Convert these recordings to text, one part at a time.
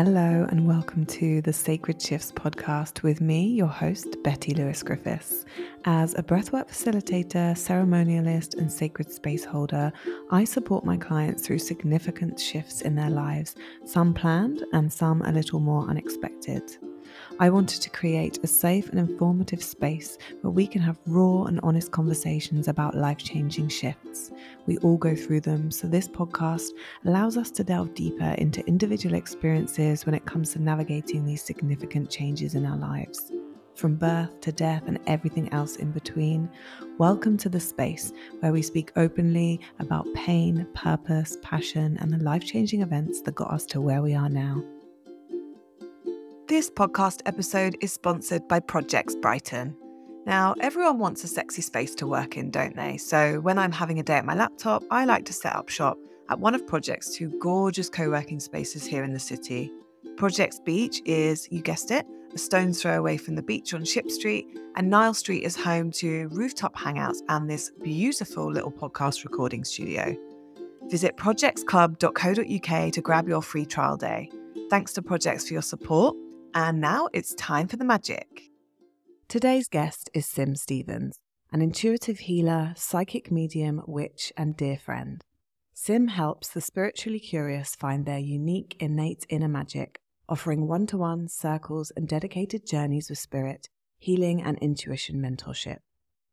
Hello, and welcome to the Sacred Shifts podcast with me, your host, Betty Lewis Griffiths. As a breathwork facilitator, ceremonialist, and sacred space holder, I support my clients through significant shifts in their lives, some planned and some a little more unexpected. I wanted to create a safe and informative space where we can have raw and honest conversations about life changing shifts. We all go through them, so this podcast allows us to delve deeper into individual experiences when it comes to navigating these significant changes in our lives. From birth to death and everything else in between, welcome to the space where we speak openly about pain, purpose, passion, and the life changing events that got us to where we are now. This podcast episode is sponsored by Projects Brighton. Now, everyone wants a sexy space to work in, don't they? So, when I'm having a day at my laptop, I like to set up shop at one of Project's two gorgeous co working spaces here in the city. Projects Beach is, you guessed it, a stone's throw away from the beach on Ship Street, and Nile Street is home to rooftop hangouts and this beautiful little podcast recording studio. Visit projectsclub.co.uk to grab your free trial day. Thanks to Projects for your support. And now it's time for the magic. Today's guest is Sim Stevens, an intuitive healer, psychic medium, witch, and dear friend. Sim helps the spiritually curious find their unique, innate inner magic, offering one to one circles and dedicated journeys with spirit, healing, and intuition mentorship.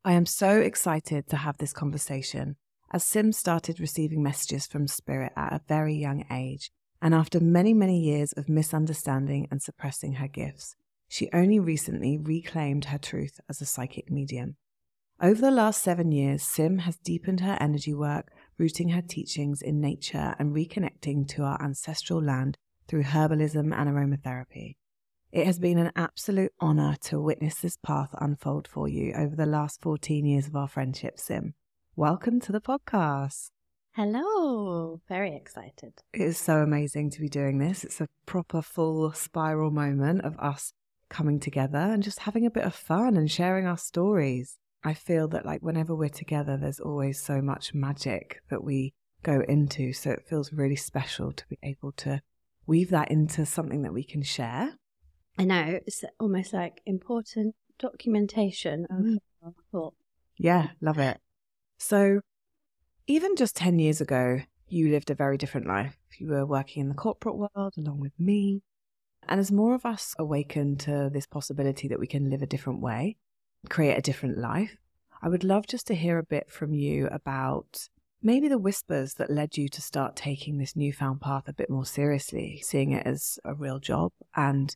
I am so excited to have this conversation as Sim started receiving messages from spirit at a very young age and after many, many years of misunderstanding and suppressing her gifts, she only recently reclaimed her truth as a psychic medium. Over the last seven years, Sim has deepened her energy work, rooting her teachings in nature and reconnecting to our ancestral land through herbalism and aromatherapy. It has been an absolute honor to witness this path unfold for you over the last 14 years of our friendship, Sim. Welcome to the podcast. Hello. Very excited. It is so amazing to be doing this. It's a proper full spiral moment of us coming together and just having a bit of fun and sharing our stories. I feel that like whenever we're together, there's always so much magic that we go into. So it feels really special to be able to weave that into something that we can share. I know. It's almost like important documentation of mm. thought. Yeah, love it. So even just 10 years ago, you lived a very different life. You were working in the corporate world along with me. And as more of us awaken to this possibility that we can live a different way, create a different life, I would love just to hear a bit from you about maybe the whispers that led you to start taking this newfound path a bit more seriously, seeing it as a real job and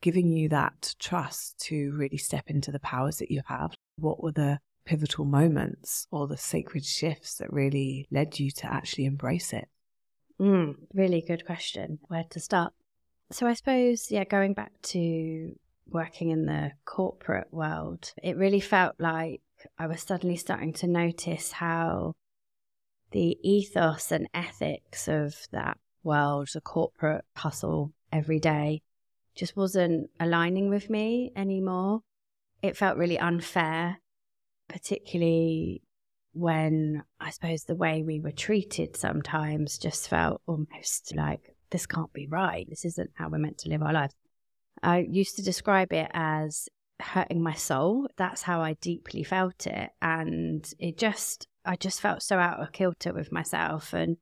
giving you that trust to really step into the powers that you have. What were the pivotal moments or the sacred shifts that really led you to actually embrace it? Mm, really good question. Where to start? So, I suppose, yeah, going back to working in the corporate world, it really felt like I was suddenly starting to notice how the ethos and ethics of that world, the corporate hustle every day, just wasn't aligning with me anymore. It felt really unfair particularly when I suppose the way we were treated sometimes just felt almost like this can't be right. This isn't how we're meant to live our lives. I used to describe it as hurting my soul. That's how I deeply felt it. And it just, I just felt so out of kilter with myself. And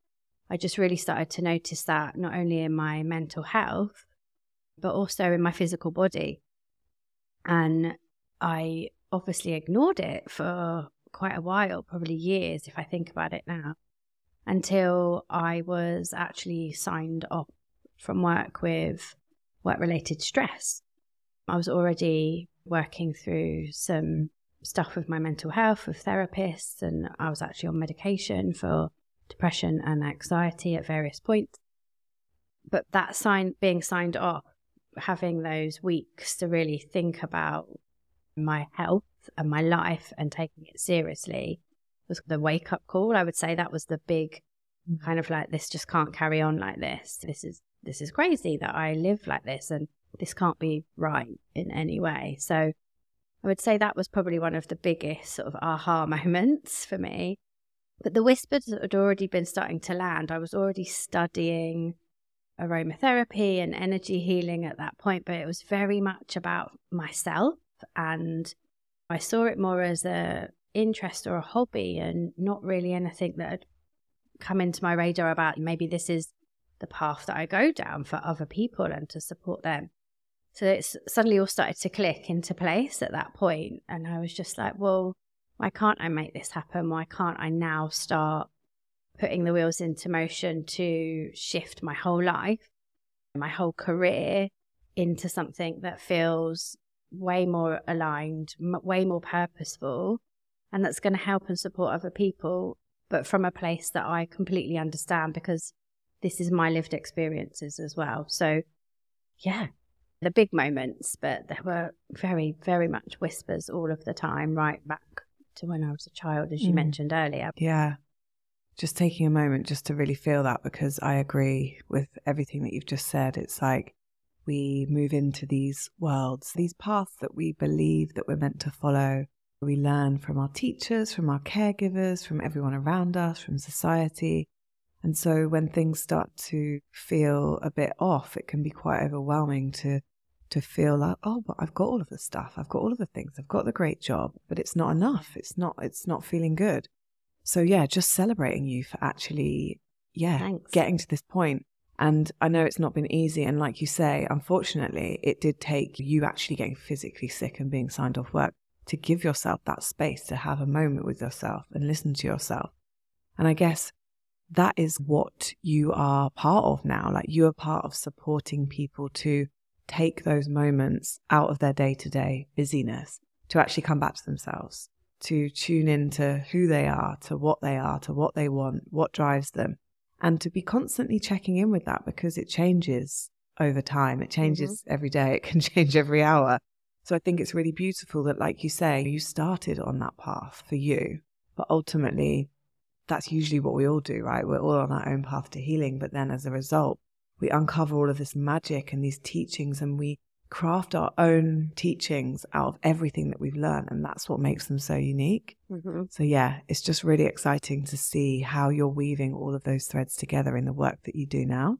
I just really started to notice that not only in my mental health, but also in my physical body. And I obviously ignored it for quite a while, probably years if I think about it now, until I was actually signed off from work with work related stress. I was already working through some stuff with my mental health with therapists, and I was actually on medication for depression and anxiety at various points. But that sign being signed off, having those weeks to really think about my health and my life and taking it seriously was the wake up call. I would say that was the big mm. kind of like this just can't carry on like this. This is this is crazy that I live like this and this can't be right in any way. So I would say that was probably one of the biggest sort of aha moments for me. But the whispers had already been starting to land. I was already studying aromatherapy and energy healing at that point, but it was very much about myself. And I saw it more as a interest or a hobby and not really anything that had come into my radar about maybe this is the path that I go down for other people and to support them. So it's suddenly all started to click into place at that. And I was just like, well, why can't I make this happen? Why can't I now start putting the wheels into motion to shift my whole life, my whole career into something that feels way more aligned, way more purposeful, and that's going to help and support other people, but from a place that I completely understand because this is my lived experiences as well. So, yeah, the big moments, but there were very, very much whispers all of the time, right back to when I was a child, as you mm. mentioned earlier. Yeah. Just taking a moment just to really feel that because I agree with everything that you've just said. It's like we move into these worlds, these paths that we believe that we're meant to follow. We learn from our teachers, from our caregivers, from everyone around us, from society. And so when things start to feel a bit off, it can be quite overwhelming to to feel like, oh, but I've got all of the stuff, I've got all of the things, I've got the great job, but it's not enough. It's not it's not feeling good. So yeah, just celebrating you for actually, yeah, Thanks. getting to this point. And I know it's not been easy. And like you say, unfortunately, it did take you actually getting physically sick and being signed off work to give yourself that space to have a moment with yourself and listen to yourself. And I guess that is what you are part of now. Like you are part of supporting people to take those moments out of their day to day busyness to actually come back to themselves, to tune into who they are, to what they are, to what they want, what drives them, and to be constantly checking in with that because it changes over time. It changes mm-hmm. every day, it can change every hour. So I think it's really beautiful that, like you say, you started on that path for you, but ultimately, that's usually what we all do, right? We're all on our own path to healing, but then as a result, we uncover all of this magic and these teachings and we craft our own teachings out of everything that we've learned. And that's what makes them so unique. Mm-hmm. So, yeah, it's just really exciting to see how you're weaving all of those threads together in the work that you do now.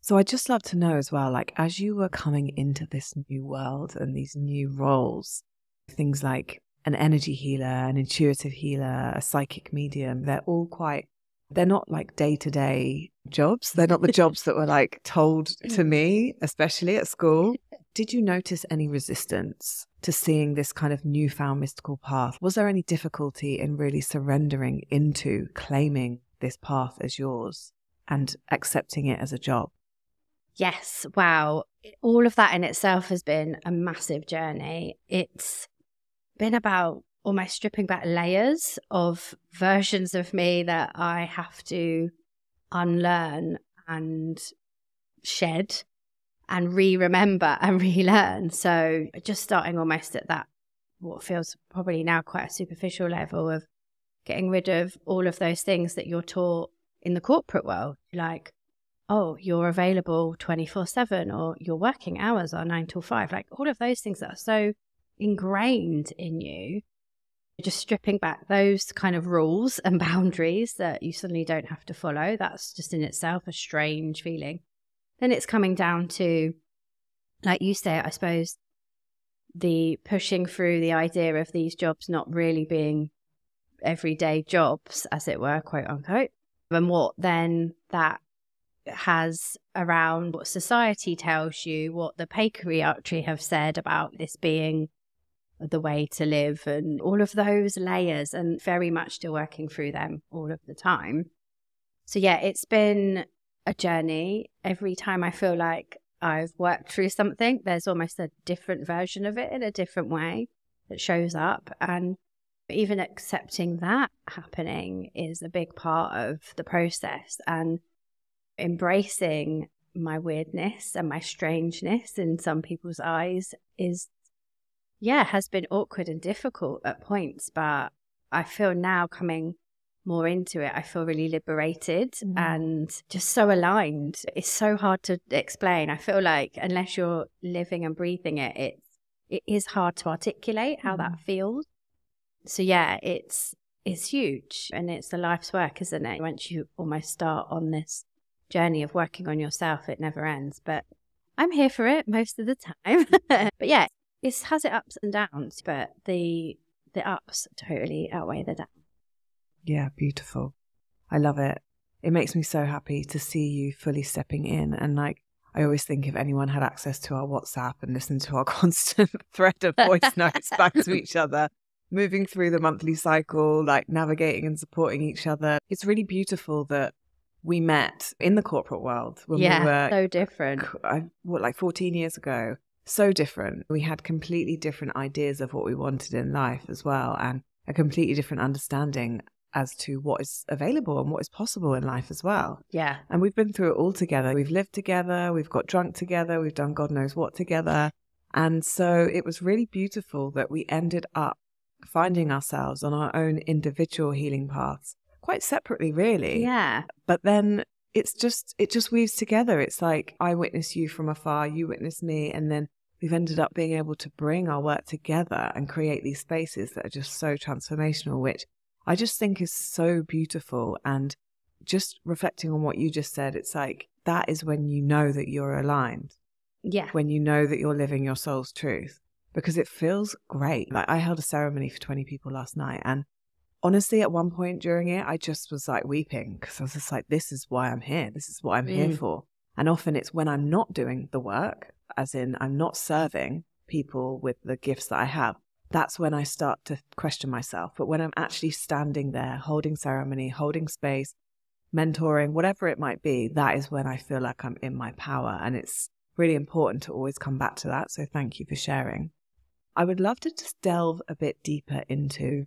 So, I'd just love to know as well, like, as you were coming into this new world and these new roles, things like an energy healer, an intuitive healer, a psychic medium, they're all quite they're not like day to day jobs. They're not the jobs that were like told to mm. me, especially at school. Did you notice any resistance to seeing this kind of newfound mystical path? Was there any difficulty in really surrendering into claiming this path as yours and accepting it as a job? Yes. Wow. All of that in itself has been a massive journey. It's been about almost stripping back layers of versions of me that I have to unlearn and shed and re remember and relearn. So just starting almost at that, what feels probably now quite a superficial level of getting rid of all of those things that you're taught in the corporate world, like, oh, you're available 24 7 or your working hours are nine till five, like all of those things that are so ingrained in you just stripping back those kind of rules and boundaries that you suddenly don't have to follow. That's just in itself a strange feeling. Then it's coming down to, like you say, I suppose, the pushing through the idea of these jobs not really being everyday jobs, as it were, quote unquote, and what then that has around what society tells you, what the patriarchy have said about this being the way to live and all of those layers and very much still working through them all of the time. So yeah, it's been a journey. Every time I feel like I've worked through something, there's almost a different version of it in a different way that shows up. And even accepting that happening is a big part of the process and embracing my weirdness and my strangeness in some people's eyes is yeah, has been awkward and difficult at points, but I feel now coming more into it, I feel really liberated mm. and just so aligned. It's so hard to explain. I feel like unless you're living and breathing it, it's it is hard to articulate how mm. that feels. So yeah, it's it's huge and it's a life's work, isn't it? Once you almost start on this journey of working on yourself, it never ends. But I'm here for it most of the time. but yeah, it has its ups and downs, but the the ups totally outweigh the downs. Yeah, beautiful. I love it. It makes me so happy to see you fully stepping in. And like, I always think if anyone had access to our WhatsApp and listened to our constant thread of voice notes back to each other, moving through the monthly cycle, like navigating and supporting each other, it's really beautiful that we met in the corporate world when yeah, we were so different. Uh, what, like 14 years ago? So different. We had completely different ideas of what we wanted in life as well, and a completely different understanding as to what is available and what is possible in life as well. Yeah. And we've been through it all together. We've lived together, we've got drunk together, we've done God knows what together. And so it was really beautiful that we ended up finding ourselves on our own individual healing paths, quite separately, really. Yeah. But then it's just, it just weaves together. It's like I witness you from afar, you witness me, and then we've ended up being able to bring our work together and create these spaces that are just so transformational, which I just think is so beautiful. And just reflecting on what you just said, it's like that is when you know that you're aligned. Yeah. When you know that you're living your soul's truth because it feels great. Like I held a ceremony for 20 people last night and honestly at one point during it I just was like weeping because I was just like this is why I'm here. This is what I'm mm. here for. And often it's when I'm not doing the work as in I'm not serving people with the gifts that I have that's when I start to question myself. But when I'm actually standing there, holding ceremony, holding space, mentoring, whatever it might be, that is when I feel like I'm in my power. And it's really important to always come back to that. So thank you for sharing. I would love to just delve a bit deeper into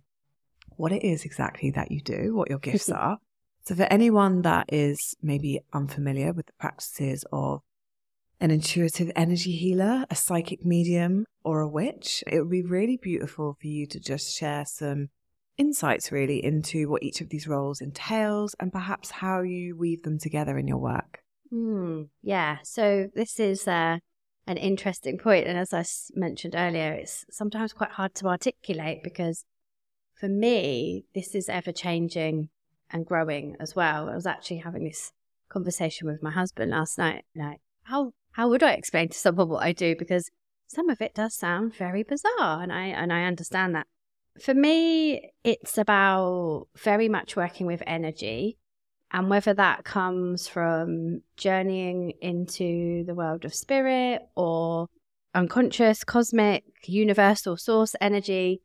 what it is exactly that you do, what your gifts are. So, for anyone that is maybe unfamiliar with the practices of an intuitive energy healer, a psychic medium, or a witch. It would be really beautiful for you to just share some insights really into what each of these roles entails and perhaps how you weave them together in your work. Mm, yeah, so this is uh, an interesting point, and as I mentioned earlier, it's sometimes quite hard to articulate because for me, this is ever changing and growing as well. I was actually having this conversation with my husband last night, like how how would I explain to someone what I do? Because some of it does sound very bizarre, and I and I understand that. For me, it's about very much working with energy, and whether that comes from journeying into the world of spirit or unconscious, cosmic, universal source energy,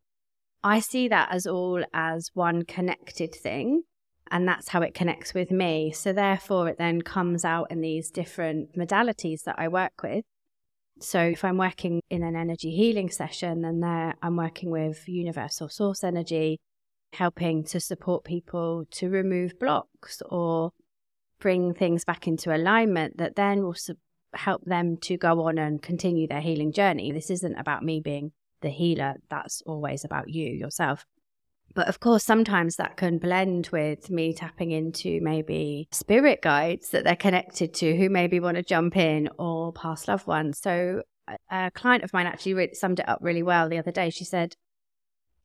I see that as all as one connected thing and that's how it connects with me. So therefore, it then comes out in these different modalities that I work with. So if I'm working in an energy healing session, then there I'm working with universal source energy, helping to support people to remove blocks or bring things back into alignment that then will help them to go on and continue their healing journey. This isn't about me being the healer, that's always about you yourself. But of course, sometimes that can blend with me tapping into maybe spirit guides that they're connected to who maybe want to jump in or past loved ones. So a client of mine actually summed it up really well the other day. She said,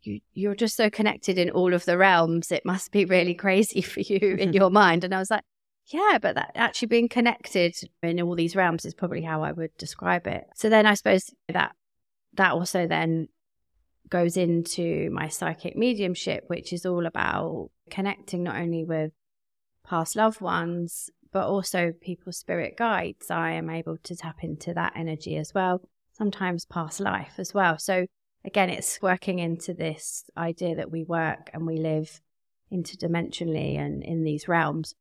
you, you're just so connected in all of the realms. It must be really crazy for you in your mind. And I was like, yeah, but that actually being connected in all these realms is probably how I would describe it. So then I suppose that that also then goes into my psychic mediumship, which is all about connecting not only with past loved ones, but also people's spirit guides. I am able to tap into that energy as well, sometimes past life as well. So, again, it's working into this idea that we work and we live interdimensionally and in these realms.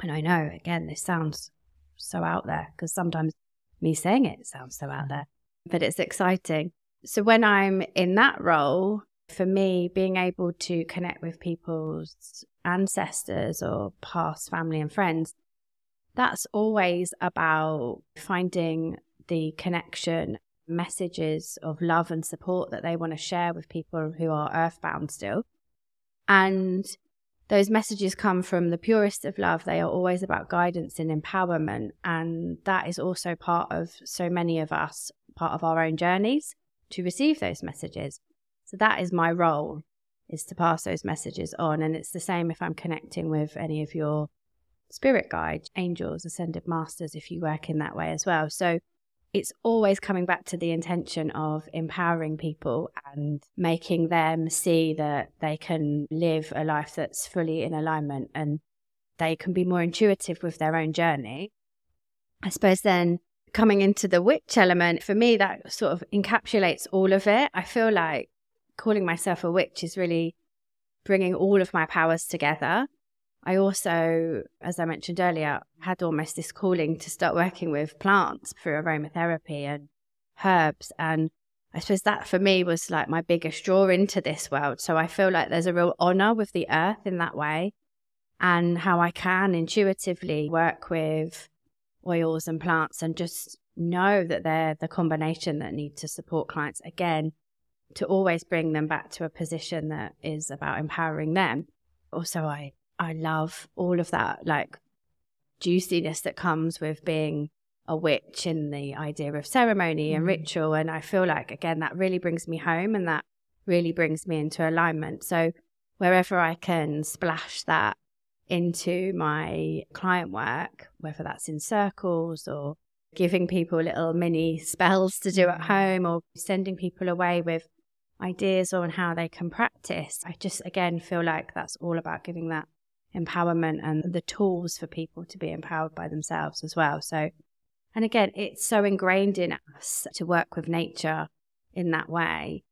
And I know, again, this sounds so out there because sometimes me saying it sounds so out there, but it's exciting. So when I'm in that role, for me, being able to connect with people's ancestors or past family and friends, that's always about finding the connection, messages of love and support that they want to share with people who are earthbound still. And those messages come from the purest of love. They are always about guidance and empowerment. And that is also part of so many of us, part of our own journeys to receive those messages. So that is my role is to pass those messages on. And it's the same if I'm connecting with any of your spirit guides, angels, ascended masters, if you work in that way as well. So it's always coming back to the intention of empowering people and making them see that they can live a life that's fully in alignment and they can be more intuitive with their own journey. I suppose then coming into the witch element, for me, that sort of encapsulates all of it. I feel like calling myself a witch is really bringing all of my powers together. I also, as I mentioned earlier, had almost this calling to start working with plants through aromatherapy and herbs. And I suppose that for me was like my biggest draw into this world. So I feel like there's a real honor with the earth in that way and how I can intuitively work with oils and plants and just know that they're the combination that need to support clients again to always bring them back to a position that is about empowering them. Also, I I love all of that like juiciness that comes with being a witch in the idea of ceremony and mm. ritual. And I feel like again that really brings me home and that really brings me into alignment. So wherever I can splash that into my client work, whether that's in circles or giving people little mini spells to do at mm. home or sending people away with ideas on how they can practice. I just, again, feel like that's all about giving that empowerment and the tools for people to be empowered by themselves as well. So, and again, it's so ingrained in us to work with nature in that way.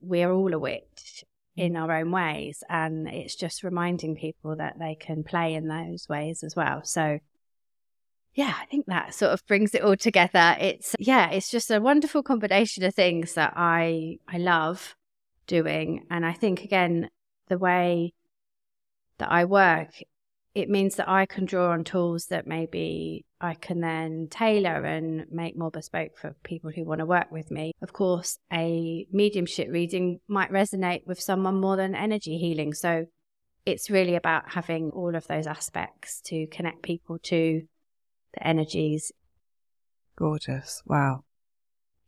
We're all a witch in our own ways. And it's just reminding people that they can play in those ways as well. So, yeah, I think that sort of brings it all together. It's yeah, it's just a wonderful combination of things that I I love doing, and I think again the way that I work, it means that I can draw on tools that maybe I can then tailor and make more bespoke for people who want to work with me. Of course, a mediumship reading might resonate with someone more than energy healing. So it's really about having all of those aspects to connect people to the energies. Gorgeous. Wow.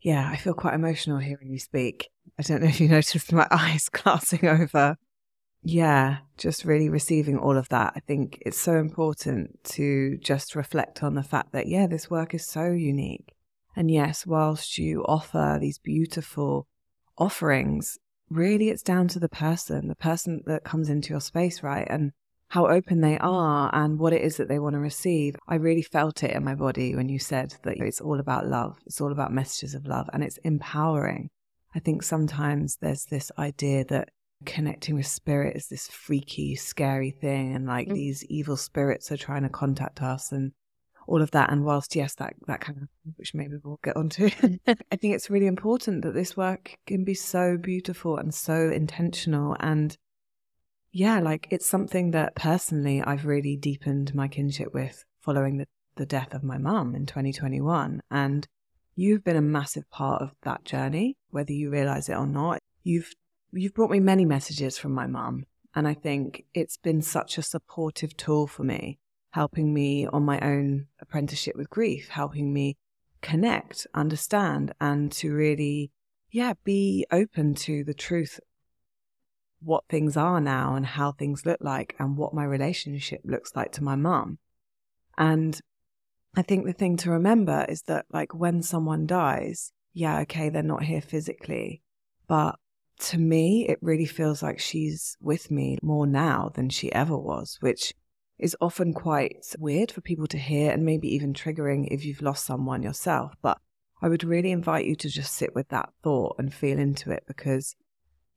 Yeah, I feel quite emotional hearing you speak. I don't know if you noticed my eyes glassing over yeah, just really receiving all of that. I think it's so important to just reflect on the fact that, yeah, this work is so unique. And yes, whilst you offer these beautiful offerings, really it's down to the person, the person that comes into your space, right? And how open they are and what it is that they want to receive. I really felt it in my body when you said that it's all about love, it's all about messages of love, and it's empowering. I think sometimes there's this idea that connecting with spirit is this freaky, scary thing, and like mm. these evil spirits are trying to contact us and all of that. And whilst yes, that that kind of which maybe we'll get onto, I think it's really important that this work can be so beautiful and so intentional and yeah, like it's something that personally I've really deepened my kinship with following the, the death of my mum in 2021. And you've been a massive part of that journey, whether you realize it or not. You've You've brought me many messages from my mum, and I think it's been such a supportive tool for me, helping me on my own apprenticeship with grief, helping me connect, understand, and to really, yeah, be open to the truth, what things are now and how things look like, and what my relationship looks like to my mum. And I think the thing to remember is that, like, when someone dies, yeah, okay, they're not here physically, but to me, it really feels like she's with me more now than she ever was, which is often quite weird for people to hear and maybe even triggering if you've lost someone yourself. But I would really invite you to just sit with that thought and feel into it because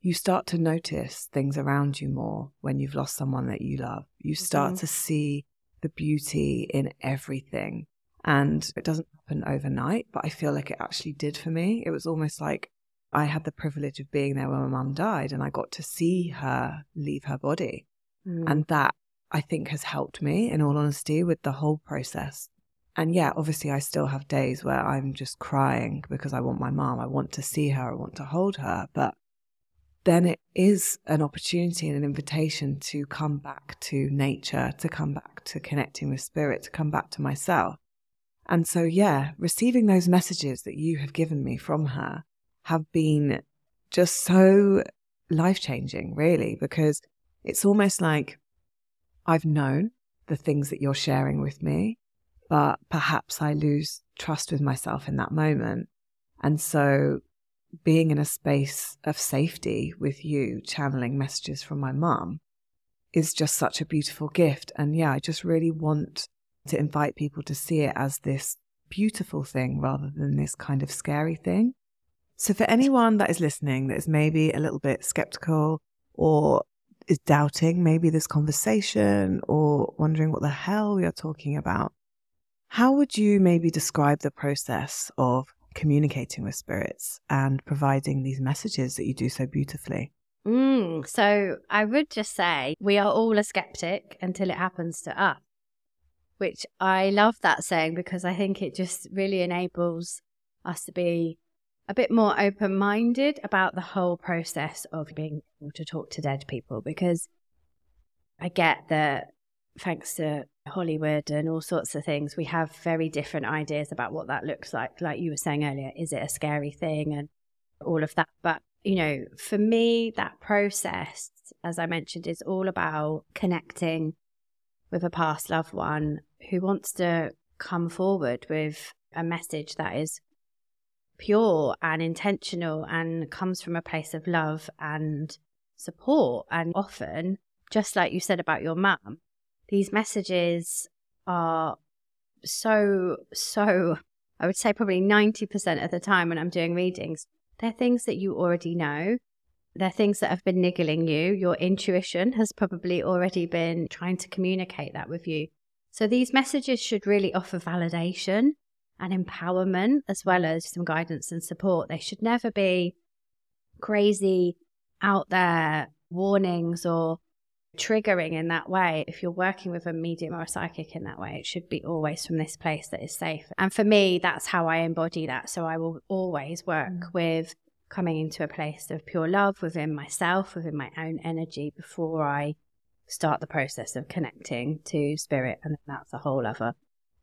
you start to notice things around you more when you've lost someone that you love. You start mm-hmm. to see the beauty in everything. And it doesn't happen overnight, but I feel like it actually did for me. It was almost like I had the privilege of being there when my mum died and I got to see her leave her body. Mm. And that I think has helped me, in all honesty, with the whole process. And yeah, obviously, I still have days where I'm just crying because I want my mum. I want to see her. I want to hold her. But then it is an opportunity and an invitation to come back to nature, to come back to connecting with spirit, to come back to myself. And so, yeah, receiving those messages that you have given me from her have been just so life changing, really, because it's almost like I've known the things that you're sharing with me, but perhaps I lose trust with myself in that moment. And so being in a space of safety with you, channeling messages from my mum, is just such a beautiful gift. And yeah, I just really want to invite people to see it as this beautiful thing rather than this kind of scary thing. So, for anyone that is listening that is maybe a little bit skeptical or is doubting maybe this conversation or wondering what the hell we are talking about, how would you maybe describe the process of communicating with spirits and providing these messages that you do so beautifully? Mm, so I would just say we are all a skeptic until it happens to us, which I love that saying because I think it just really enables us to be a bit more open minded about the whole process of being able to talk to dead people because I get that thanks to Hollywood and all sorts of things, we have very different ideas about what that looks like. Like you were saying earlier, is it a scary thing and all of that? But, you know, for me, that process, as I mentioned, is all about connecting with a past loved one who wants to come forward with a message that is pure and intentional and comes from a place of love and support. And often, just like you said about your mum, these messages are so, so, I would say probably 90% of the time when I'm doing readings, they're things that you already know. They're things that have been niggling you. Your intuition has probably already been trying to communicate that with you. So these messages should really offer validation and empowerment as well as some guidance and support. They should never be crazy out there warnings or triggering in that way. If you're working with a medium or a psychic in that way, it should be always from this place that is safe. And for me, that's how I embody that. So I will always work mm. with coming into a place of pure love within myself, within my own energy before I start the process of connecting to spirit. And that's a whole other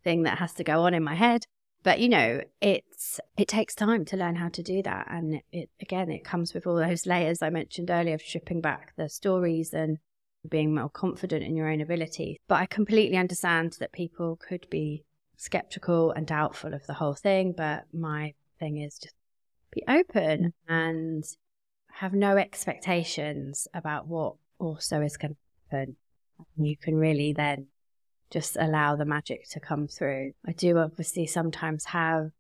thing that has to go on in my head but you know it's it takes time to learn how to do that. And it again it comes with all those layers i mentioned earlier of stripping back the stories and being more confident in your own ability. But i completely understand that people could be skeptical and doubtful of the whole thing but my thing is just be open and have no expectations about what also is going to happen. You can really then just allow the magic to come through. I do obviously sometimes have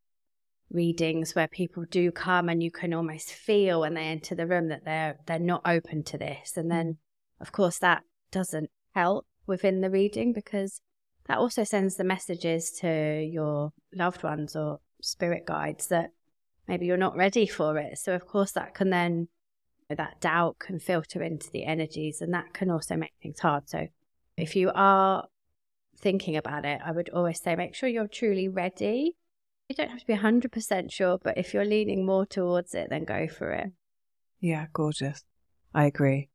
readings where people do come and you can almost feel when they enter the room that they're they're not open to this. And then mm. of course that doesn't help within the reading because that also sends the messages to your loved ones or spirit guides that maybe you're not ready for it. So of course that can then that doubt can filter into the energies and that can also make things hard. So if you are thinking about it, I would always say make sure you're truly ready. You don't have to be 100% sure, but if you're leaning more towards it, then go for it. Yeah, gorgeous. I agree.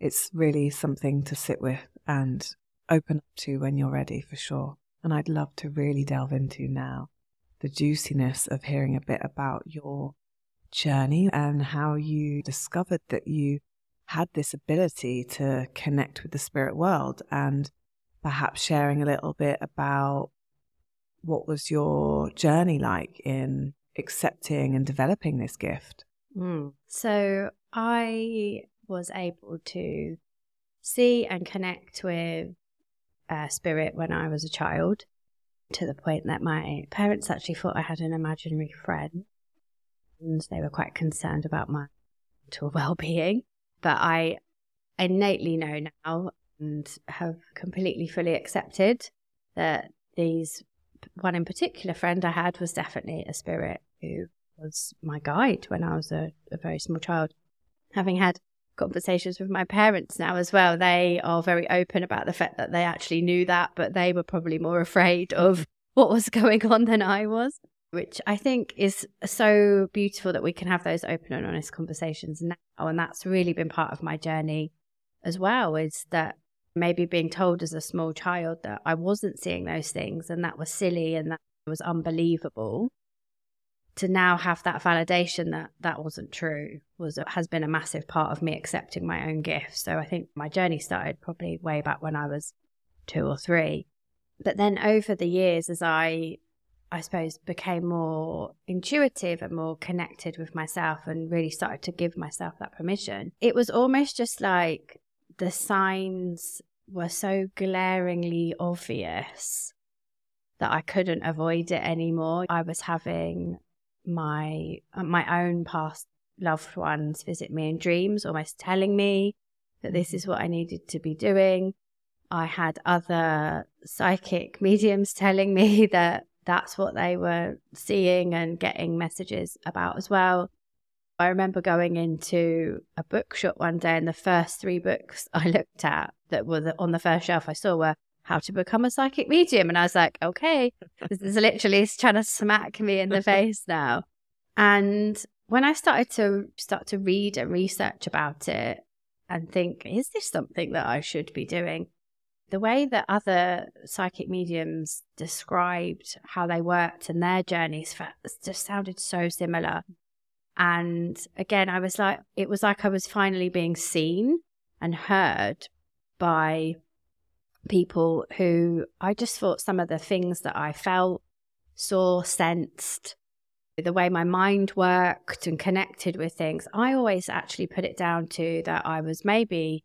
It's really something to sit with and open up to when you're ready for sure. And I'd love to really delve into now the juiciness of hearing a bit about your journey and how you discovered that you had this ability to connect with the spirit world and perhaps sharing a little bit about what was your journey like in accepting and developing this gift? Mm. So I was able to see and connect with uh, spirit when I was a child to the point that my parents actually thought I had an imaginary friend and they were quite concerned about my mental well-being but I innately know now and have completely fully accepted that these one in particular friend I had was definitely a spirit who was my guide when I was a, a very small child. Having had conversations with my parents now as well, they are very open about the fact that they actually knew that, but they were probably more afraid of what was going on than I was, which I think is so beautiful that we can have those open and honest conversations now. And that's really been part of my journey as well, is that maybe being told as a small child that I wasn't seeing those things and that was silly and that was unbelievable to now have that validation that that wasn't true was has been a massive part of me accepting my own gifts so i think my journey started probably way back when i was two or three. But then over the years, as I, I suppose, became more intuitive and more connected with myself and really started to give myself that permission, it was almost just like the signs were so glaringly obvious that I couldn't avoid it anymore. I was having my uh, my own past loved ones visit me in dreams, almost telling me that this is what I needed to be doing. I had other psychic mediums telling me that that's what they were seeing and getting messages about as well. I remember going into a bookshop one day, and the first three books I looked at that were on the first shelf I saw were How to Become a Psychic Medium. And I was like, okay, this is literally trying to smack me in the face now. And when I started to start to read and research about it and think, is this something that I should be doing? The way that other psychic mediums described how they worked and their journeys just sounded so similar. And again, I was like, it was like I was finally being seen and heard by people who I just thought some of the things that I felt, saw, sensed, the way my mind worked and connected with things, I always actually put it down to that I was maybe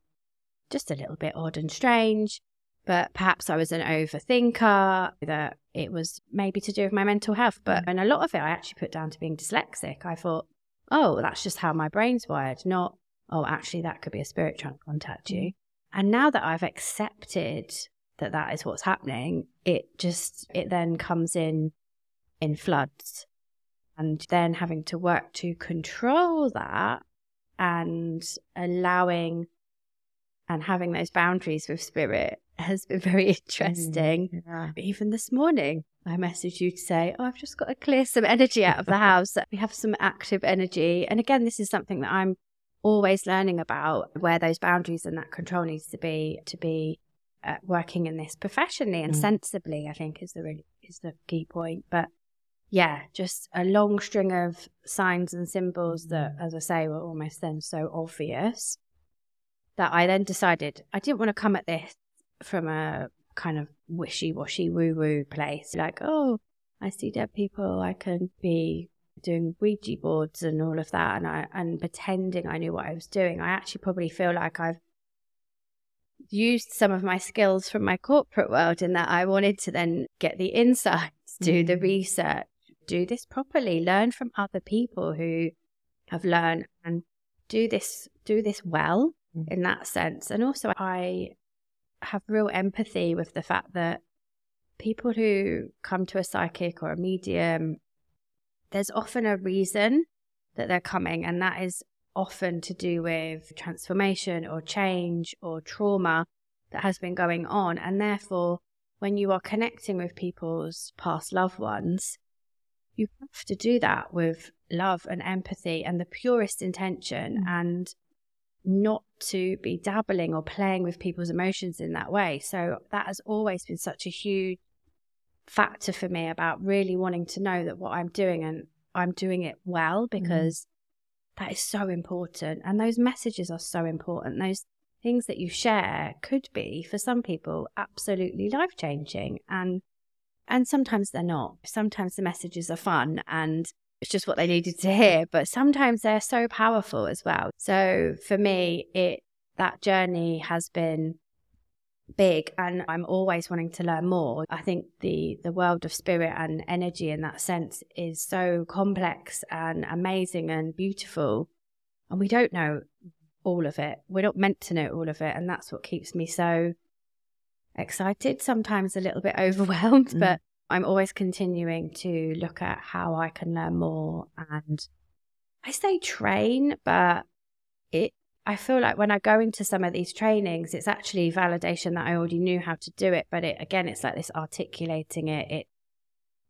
just a little bit odd and strange, but perhaps I was an overthinker, that it was maybe to do with my mental health. But mm. and a lot of it I actually put down to being dyslexic. I thought, oh, that's just how my brain's wired, not, oh, actually, that could be a spirit trying to contact you. Mm. And now that I've accepted that that is what's happening, it just, it then comes in in floods. And then having to work to control that and allowing and having those boundaries with spirit has been very interesting. Mm, yeah. Even this morning, I messaged you to say, Oh, I've just got to clear some energy out of the house. we have some active energy. And again, this is something that I'm always learning about where those boundaries and that control needs to be to be uh, working in this professionally and mm. sensibly. I think is the really is the key point. But yeah, just a long string of signs and symbols that, as I say, were almost then so obvious that I then decided I didn't want to come at this from a kind of wishy washy woo woo place. Like, oh, I see dead people. I can be doing Ouija boards and all of that, and I and pretending I knew what I was doing. I actually probably feel like I've used some of my skills from my corporate world in that I wanted to then get the insights, do the mm. research, do this properly, learn from other people who have learned and do this do this well mm. in that sense. And also I have real empathy with the fact that people who come to a psychic or a medium, there's often a reason that they're coming, and that is often to do with transformation or change or trauma that has been going on. And therefore, when you are connecting with people's past loved ones, you have to do that with love and empathy and the purest intention mm. and not to be dabbling or playing with people's emotions in that way. So that has always been such a huge factor for me about really wanting to know that what I'm doing and I'm doing it well mm-hmm. because mm. that is so important. And those messages are so important. Those things that you share could be for some people absolutely life changing and and sometimes they're not. Sometimes the messages are fun and it's just what they needed to hear, but sometimes they're so powerful as well. So for me, it that journey has been big and I'm always wanting to learn more. I think the the world of spirit and energy in that sense is so complex and amazing and beautiful and we don't know all of it. We're not meant to know all of it and that's what keeps me so excited, sometimes a little bit overwhelmed, mm. but I'm always continuing to look at how I can learn more. And I say train, but it, I feel like when I go into some of these trainings, it's actually validation that I already knew how to do it. But it, again, it's like this articulating it, it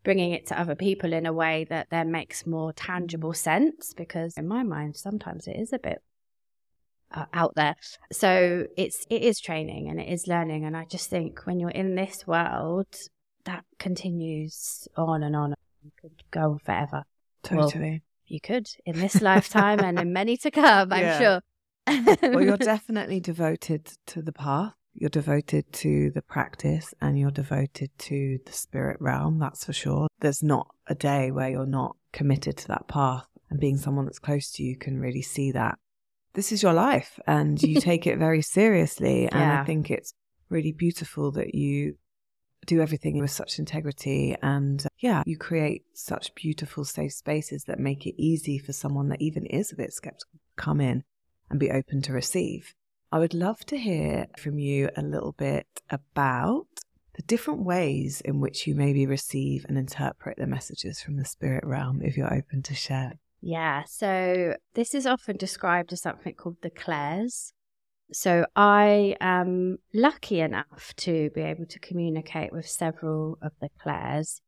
bringing it to other people in a way that then makes more tangible sense. Because in my mind, sometimes it is a bit uh, out there. So it's it is training and it is learning, and I just think when you're in this world, that continues on and on. You could go forever. Totally. Well, you could in this lifetime and in many to come. I'm yeah. sure. Well, you're definitely devoted to the path. You're devoted to the practice and you're devoted to the spirit realm, that's for sure. There's not a day where you're not committed to that path. And being someone that's close to you can really see that. This is your life and you take it very seriously. And Yeah. I think it's really beautiful that you do everything with such integrity and uh, yeah, you create such beautiful safe spaces that make it easy for someone that even is a bit skeptical to come in and be open to receive. I would love to hear from you a little bit about the different ways in which you maybe receive and interpret the messages from the spirit realm if you're open to share. Yeah, so this is often described as something called the clairs. So I am lucky enough to be able to communicate with several of the clairs.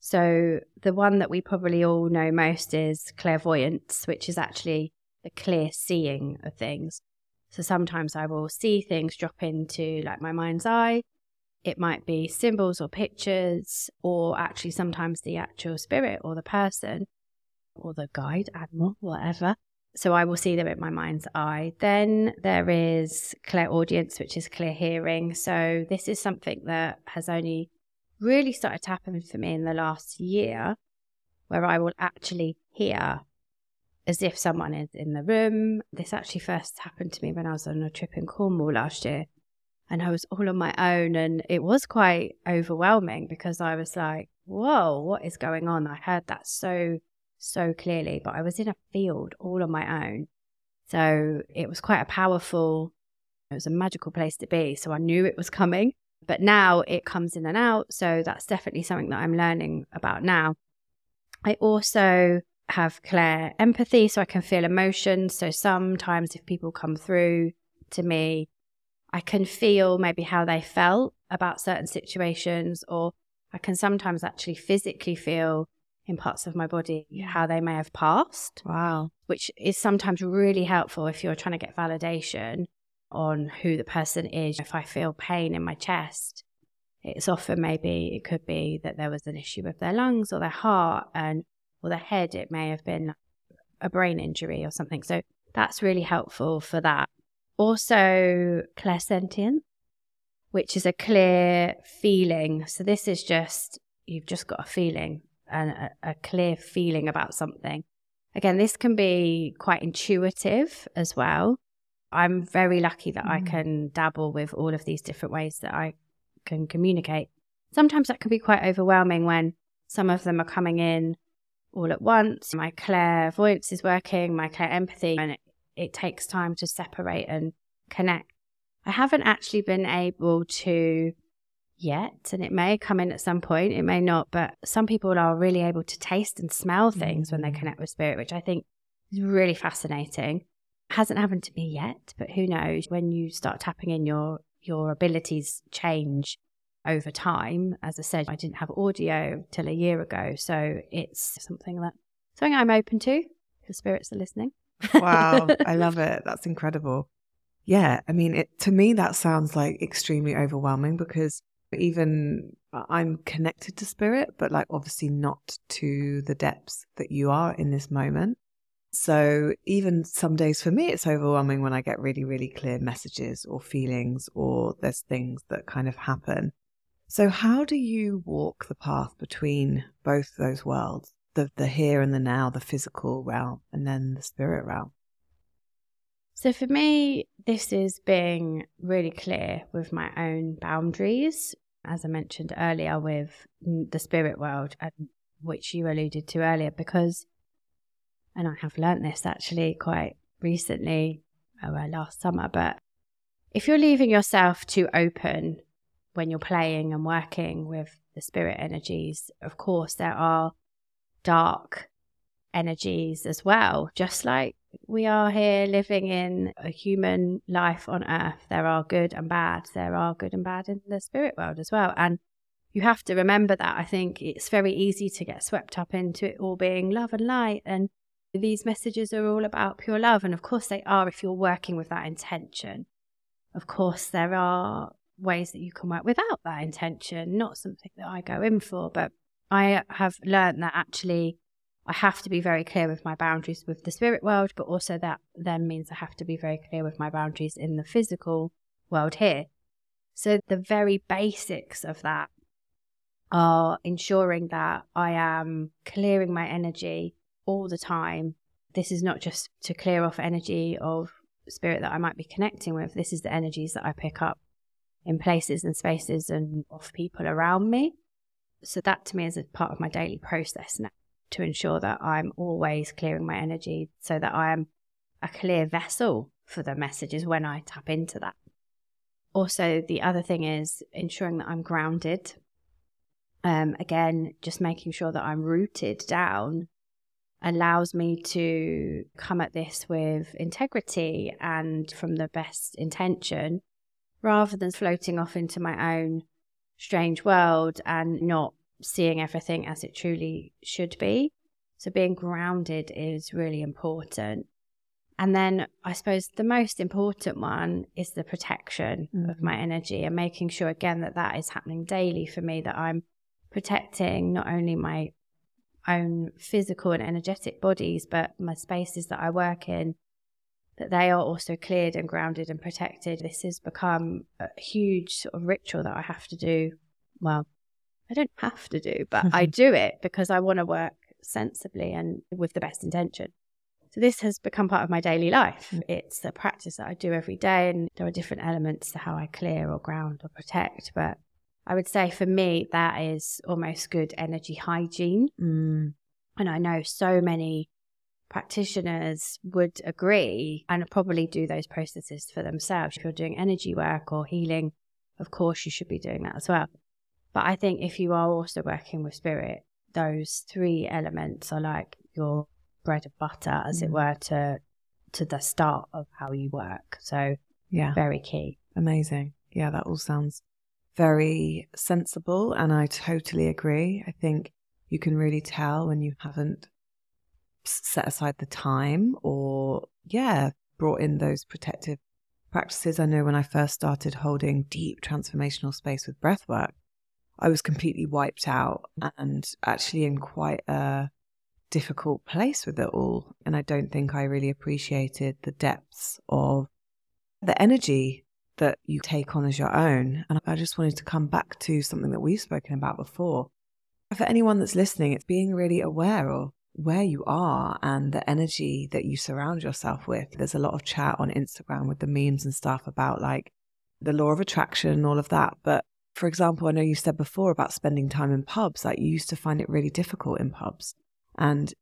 So the one that we probably all know most is clairvoyance, which is actually the clear seeing of things. So sometimes I will see things drop into like my mind's eye. It might be symbols or pictures, or actually sometimes the actual spirit or the person or the guide, animal, whatever. So I will see them in my mind's eye. Then there is clairaudience, which is clear hearing. So this is something that has only really started to happen for me in the last year, where I will actually hear as if someone is in the room. This actually first happened to me when I was on a trip in Cornwall last year. And I was all on my own, and it was quite overwhelming because I was like, whoa, what is going on? I heard that so so clearly, but I was in a field all on my own. So it was quite a powerful, it was a magical place to be. So I knew it was coming, but now it comes in and out. So that's definitely something that I'm learning about now. I also have clair empathy, so I can feel emotions. So sometimes if people come through to me, I can feel maybe how they felt about certain situations, or I can sometimes actually physically feel in parts of my body how they may have passed, Wow. which is sometimes really helpful if you're trying to get validation on who the person is. If I feel pain in my chest, it's often maybe it could be that there was an issue with their lungs or their heart and or the head. It may have been a brain injury or something. So that's really helpful for that. Also, clairsentient, which is a clear feeling. So this is just you've just got a feeling and a, a clear feeling about something. Again, this can be quite intuitive as well. I'm very lucky that I Mm. can dabble with all of these different ways that I can communicate. Sometimes that can be quite overwhelming when some of them are coming in all at once. My clairvoyance is working, my clair empathy, and it, it takes time to separate and connect. I haven't actually been able to yet, and it may come in at some point, it may not, but some people are really able to taste and smell things when they Mm. connect with spirit, which I think is really fascinating. Hasn't happened to me yet, but who knows? When you start tapping in, your your abilities change over time. As I said, I didn't have audio till a year ago, so it's something that something I'm open to. If spirits are listening, Wow. I love it. That's incredible. Yeah. I mean, it, to me, that sounds like extremely overwhelming because even uh, I'm connected to spirit, but like obviously not to the depths that you are in this moment. So even some days for me, it's overwhelming when I get really, really clear messages or feelings or there's things that kind of happen. So how do you walk the path between both those worlds? The, the here and the now, the physical realm, and then the spirit realm. So for me, this is being really clear with my own boundaries, as I mentioned earlier, with the spirit world, which you alluded to earlier, because, and I have learnt this actually quite recently, uh, last summer, but if you're leaving yourself too open when you're playing and working with the spirit energies, of course, there are dark energies as well, just like we are here living in a human life on earth. There are good and bad. There are good and bad in the spirit world as well. And you have to remember that. I think it's very easy to get swept up into it all being love and light. And these messages are all about pure love. And of course, they are if you're working with that intention. Of course, there are ways that you can work without that intention, not something that I go in for. But I have learned that actually I have to be very clear with my boundaries with the spirit world, but also that then means I have to be very clear with my boundaries in the physical world here. So, the very basics of that are ensuring that I am clearing my energy all the time. This is not just to clear off energy of spirit that I might be connecting with. This is the energies that I pick up in places and spaces and of people around me. So that to me is a part of my daily process now to ensure that I'm always clearing my energy so that I am a clear vessel for the messages when I tap into that. Also, the other thing is ensuring that I'm grounded. Um, again, just making sure that I'm rooted down allows me to come at this with integrity and from the best intention rather than floating off into my own strange world and not seeing everything as it truly should be. So, being grounded is really important. And then I suppose the most important one is the protection mm-hmm. of my energy and making sure, again, that that is happening daily for me, that I'm protecting not only my own physical and energetic bodies, but my spaces that I work in, that they are also cleared and grounded and protected. This has become a huge sort of ritual that I have to do. Well, I don't have to do, but I do it because I want to work sensibly and with the best intention. So this has become part of my daily life. Mm. It's a practice that I do every day, and there are different elements to how I clear or ground or protect. But I would say for me, that is almost good energy hygiene. Mm. And I know so many practitioners would agree and probably do those processes for themselves. If you're doing energy work or healing, of course, you should be doing that as well. But I think if you are also working with spirit, those three elements are like your bread and butter, as mm. it were, to to the start of how you work. So yeah, very key. Amazing. Yeah, that all sounds very sensible, and I totally agree. I think you can really tell when you haven't set aside the time or yeah brought in those protective practices. I know when I first started holding deep transformational space with breathwork, I was completely wiped out and actually in quite a difficult place with it all. And I don't think I really appreciated the depths of the energy that you take on as your own. And I just wanted to come back to something that we've spoken about before. For anyone that's listening, it's being really aware of where you are and the energy that you surround yourself with. There's a lot of chat on Instagram with the memes and stuff about like the law of attraction and all of that. But for example, I know you said before about spending time in pubs, like you used to find it really difficult in pubs. And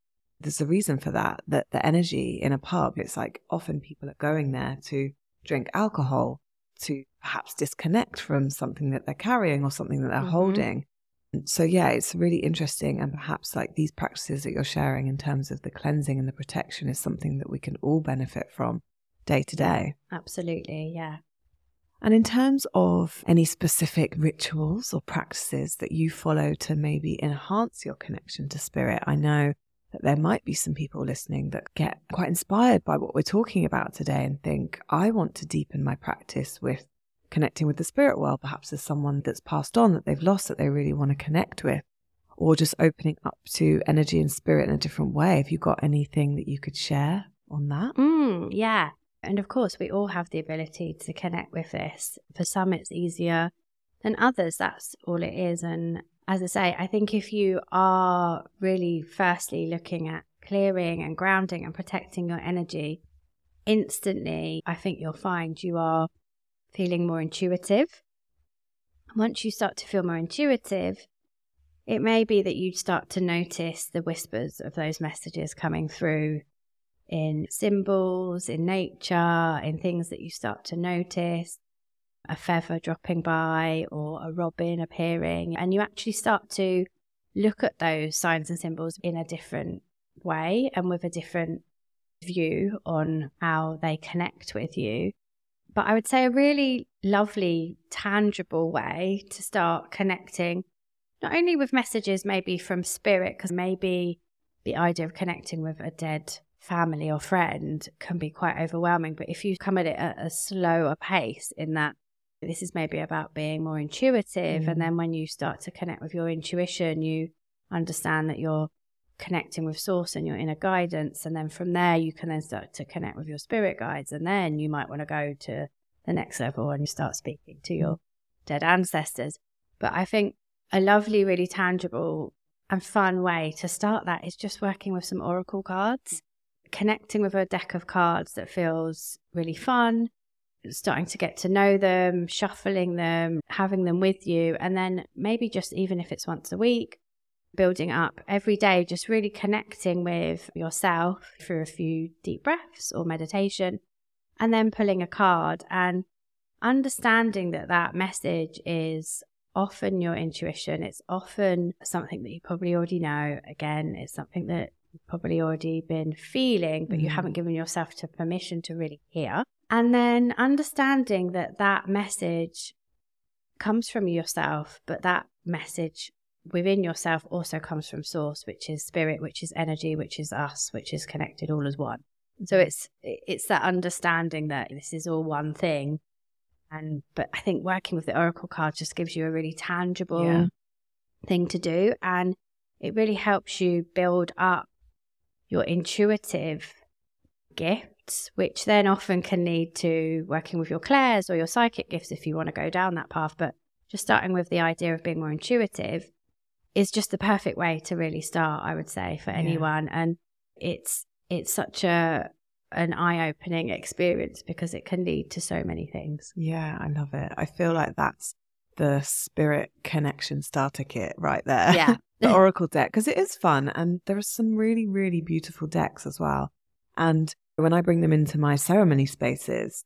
there's a reason for that, that the energy in a pub, it's like often people are going there to drink alcohol, to perhaps disconnect from something that they're carrying or something that they're mm-hmm. holding. So, yeah, it's really interesting. And perhaps like these practices that you're sharing in terms of the cleansing and the protection is something that we can all benefit from day to day. Absolutely. Yeah. And in terms of any specific rituals or practices that you follow to maybe enhance your connection to spirit, I know that there might be some people listening that get quite inspired by what we're talking about today and think, I want to deepen my practice with connecting with the spirit world. Perhaps there's someone that's passed on that they've lost that they really want to connect with, or just opening up to energy and spirit in a different way. Have you got anything that you could share on that? Mm, yeah. And of course, we all have the ability to connect with this. For some, it's easier than others. That's all it is. And as I say, I think if you are really firstly looking at clearing and grounding and protecting your energy, instantly, I think you'll find you are feeling more intuitive. Once you start to feel more intuitive, it may be that you start to notice the whispers of those messages coming through in symbols, in nature, in things that you start to notice, a feather dropping by or a robin appearing. And you actually start to look at those signs and symbols in a different way and with a different view on how they connect with you. But I would say a really lovely, tangible way to start connecting, not only with messages maybe from spirit, because maybe the idea of connecting with a dead family or friend can be quite overwhelming. But if you come at it at a slower pace, in that this is maybe about being more intuitive, mm. and then when you start to connect with your intuition, you understand that you're connecting with source and your inner guidance and then from there you can then start to connect with your spirit guides and then you might want to go to the next level and you start speaking to your dead ancestors. But I think a lovely, really tangible and fun way to start that is just working with some oracle cards, connecting with a deck of cards that feels really fun, starting to get to know them, shuffling them, having them with you, and then maybe just even if it's once a week, building up every day, just really connecting with yourself through a few deep breaths or meditation, and then pulling a card and understanding that that message is often your intuition. It's often something that you probably already know. Again, it's something that you've probably already been feeling, but mm. you haven't given yourself to permission to really hear. And then understanding that that message comes from yourself, but that message within yourself also comes from source, which is spirit, which is energy, which is us, which is connected all as one. So mm-hmm. it's it's that understanding that this is all one thing. And but I think working with the oracle card just gives you a really tangible yeah. thing to do and it really helps you build up your intuitive gifts, which then often can lead to working with your clairs or your psychic gifts if you want to go down that path. But just starting with the idea of being more intuitive is just the perfect way to really start, I would say, for anyone. Yeah. And it's it's such a an eye-opening experience because it can lead to so many things. Yeah, I love it. I feel like that's the spirit connection starter kit right there. Yeah. the Oracle deck because it is fun and there are some really really beautiful decks as well. And when I bring them into my ceremony spaces,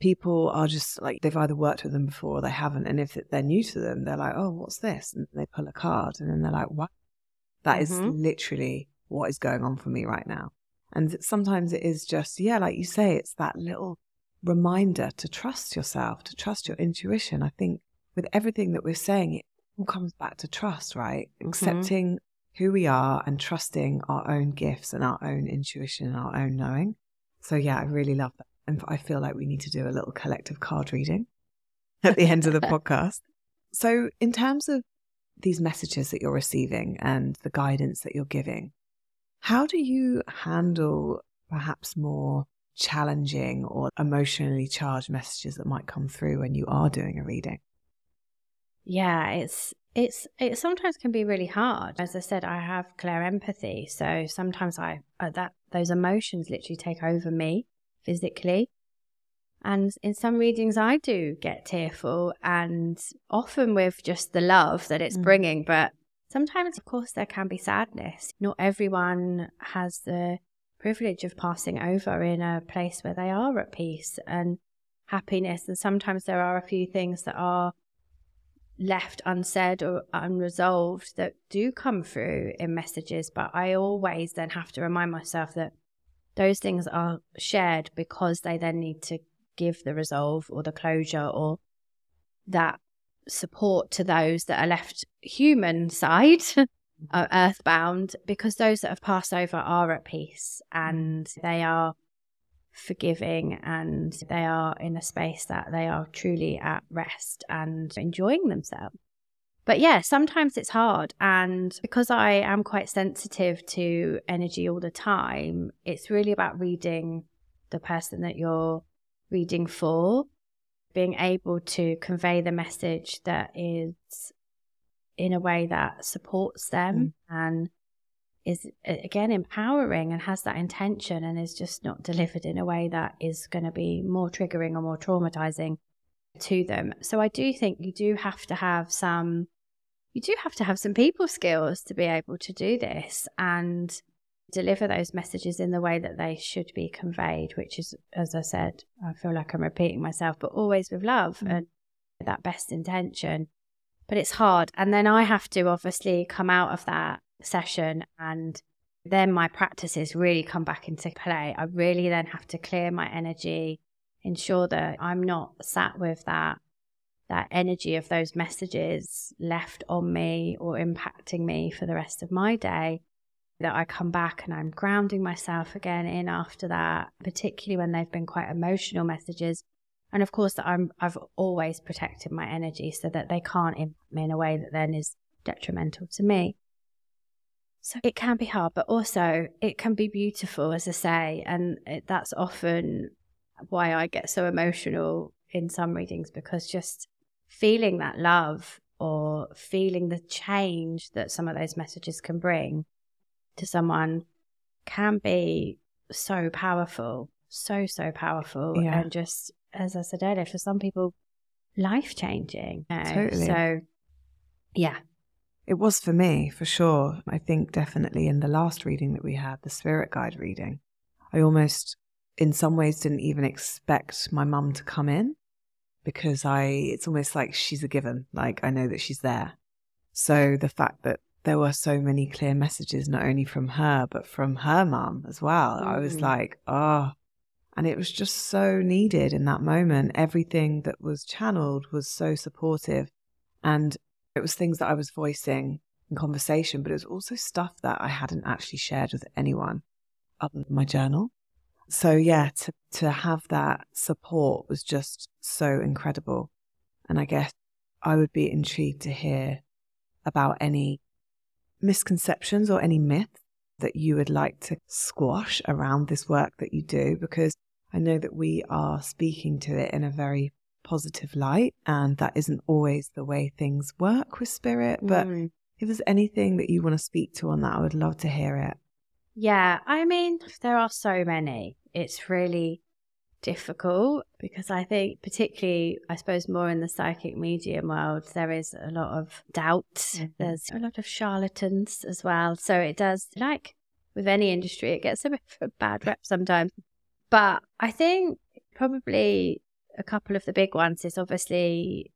people are just like they've either worked with them before or they haven't. And if they're new to them, they're like, "Oh, what's this?" And they pull a card, and then they're like, "What?" That mm-hmm. is literally what is going on for me right now. And sometimes it is just, yeah, like you say, it's that little reminder to trust yourself, to trust your intuition. I think with everything that we're saying, it all comes back to trust, right? Mm-hmm. Accepting who we are and trusting our own gifts and our own intuition and our own knowing. So, yeah, I really love that. And I feel like we need to do a little collective card reading at the end of the podcast. So, in terms of these messages that you're receiving and the guidance that you're giving, how do you handle perhaps more challenging or emotionally charged messages that might come through when you are doing a reading? Yeah, it's it's it sometimes can be really hard. As I said, I have clair empathy, so sometimes I uh, that those emotions literally take over me physically. And in some readings, I do get tearful, and often with just the love that it's mm. bringing. But sometimes, of course, there can be sadness. Not everyone has the privilege of passing over in a place where they are at peace and happiness. And sometimes there are a few things that are left unsaid or unresolved that do come through in messages. But I always then have to remind myself that those things are shared because they then need to give the resolve or the closure or that support to those that are left human side, uh, earthbound, because those that have passed over are at peace and they are forgiving and they are in a space that they are truly at rest and enjoying themselves. But yeah, sometimes it's hard. And because I am quite sensitive to energy all the time, it's really about reading the person that you're reading for, being able to convey the message that is in a way that supports them mm. and is again empowering and has that intention and is just not delivered in a way that is going to be more triggering or more traumatizing to them. So I do think you do have to have some you do have to have some people skills to be able to do this and deliver those messages in the way that they should be conveyed, which is, as I said, I feel like I'm repeating myself, but always with love mm. and that best intention. But it's hard. And then I have to obviously come out of that session and then my practices really come back into play. I really then have to clear my energy, ensure that I'm not sat with that that energy of those messages left on me or impacting me for the rest of my day that I come back and I'm grounding myself again in after that, particularly when they've been quite emotional messages. And of course that I'm I've always protected my energy so that they can't impact me in a way that then is detrimental to me. So it can be hard, but also it can be beautiful, as I say, and it, that's often why I get so emotional in some readings because just feeling that love or feeling the change that some of those messages can bring to someone can be so powerful, so, so powerful. Yeah. And just, as I said earlier, for some people, life changing. you know? Totally. So, yeah. It was for me, for sure. I think definitely in the last reading that we had, the spirit guide reading, I almost, in some ways, didn't even expect my mum to come in because I, it's almost like she's a given. Like I know that she's there. So the fact that there were so many clear messages, not only from her, but from her mum as well, I was Mhm. like, oh, and it was just so needed in that moment. Everything that was channeled was so supportive. And it was things that I was voicing in conversation, but it was also stuff that I hadn't actually shared with anyone other than my journal. So yeah, to to have that support was just so incredible. And I guess I would be intrigued to hear about any misconceptions or any myths that you would like to squash around this work that you do because I know that we are speaking to it in a very positive light and that isn't always the way things work with spirit but Mm. if there's anything that you want to speak to on that I would love to hear it Yeah, I mean, there are so many. It's really difficult because I think, particularly, I suppose, more in the psychic medium world, there is a lot of doubt. Mhm. There's a lot of charlatans as well. So it does, like with any industry, it gets a bit of a bad rep sometimes. But I think probably a couple of the big ones is obviously,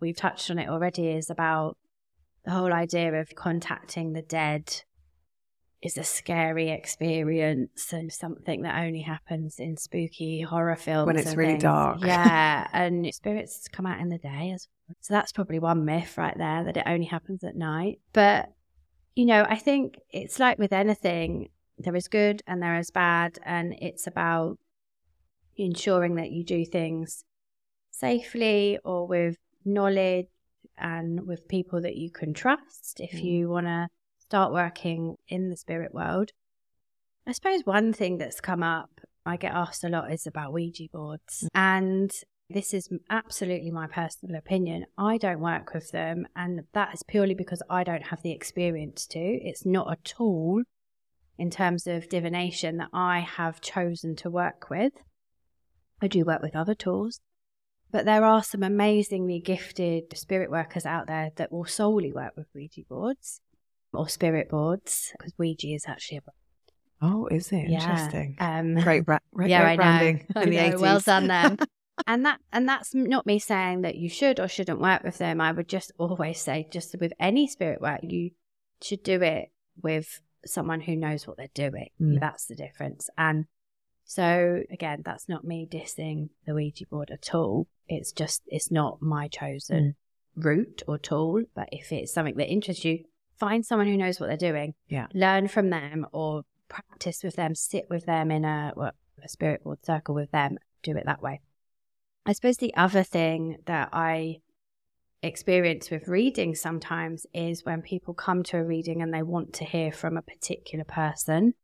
we've touched on it already, is about the whole idea of contacting the dead is a scary experience and something that only happens in spooky horror films When it's really things. dark. Yeah, and spirits come out in the day as well. So that's probably one myth right there that it only happens at night. But you know, I think it's like with anything, there is good and there is bad, and it's about ensuring that you do things safely or with knowledge and with people that you can trust if Mm. you want to start working in the spirit world. I suppose one thing that's come up, I get asked a lot, is about Ouija boards. Mm. And this is absolutely my personal opinion. I don't work with them, and that is purely because I don't have the experience to. It's not a tool in terms of divination that I have chosen to work with. I do work with other tools, but there are some amazingly gifted spirit workers out there that will solely work with Ouija boards or spirit boards because Ouija is actually a oh is it Yeah. interesting um, great, bra- great, yeah, great I branding know. in I the 80s Well done, them. and that and that's not me saying that you should or shouldn't work with them. I would just always say, just with any spirit work, you should do it with someone who knows what they're doing. Mm. That's the difference. And so again, that's not me dissing the Ouija board at all. It's just it's not my chosen route or tool. But if it's something that interests you, find someone who knows what they're doing. Yeah. Learn from them or practice with them, sit with them in a, well, a spirit board circle with them, do it that way. I suppose the other thing that I experience with reading sometimes is when people come to a reading and they want to hear from a particular person.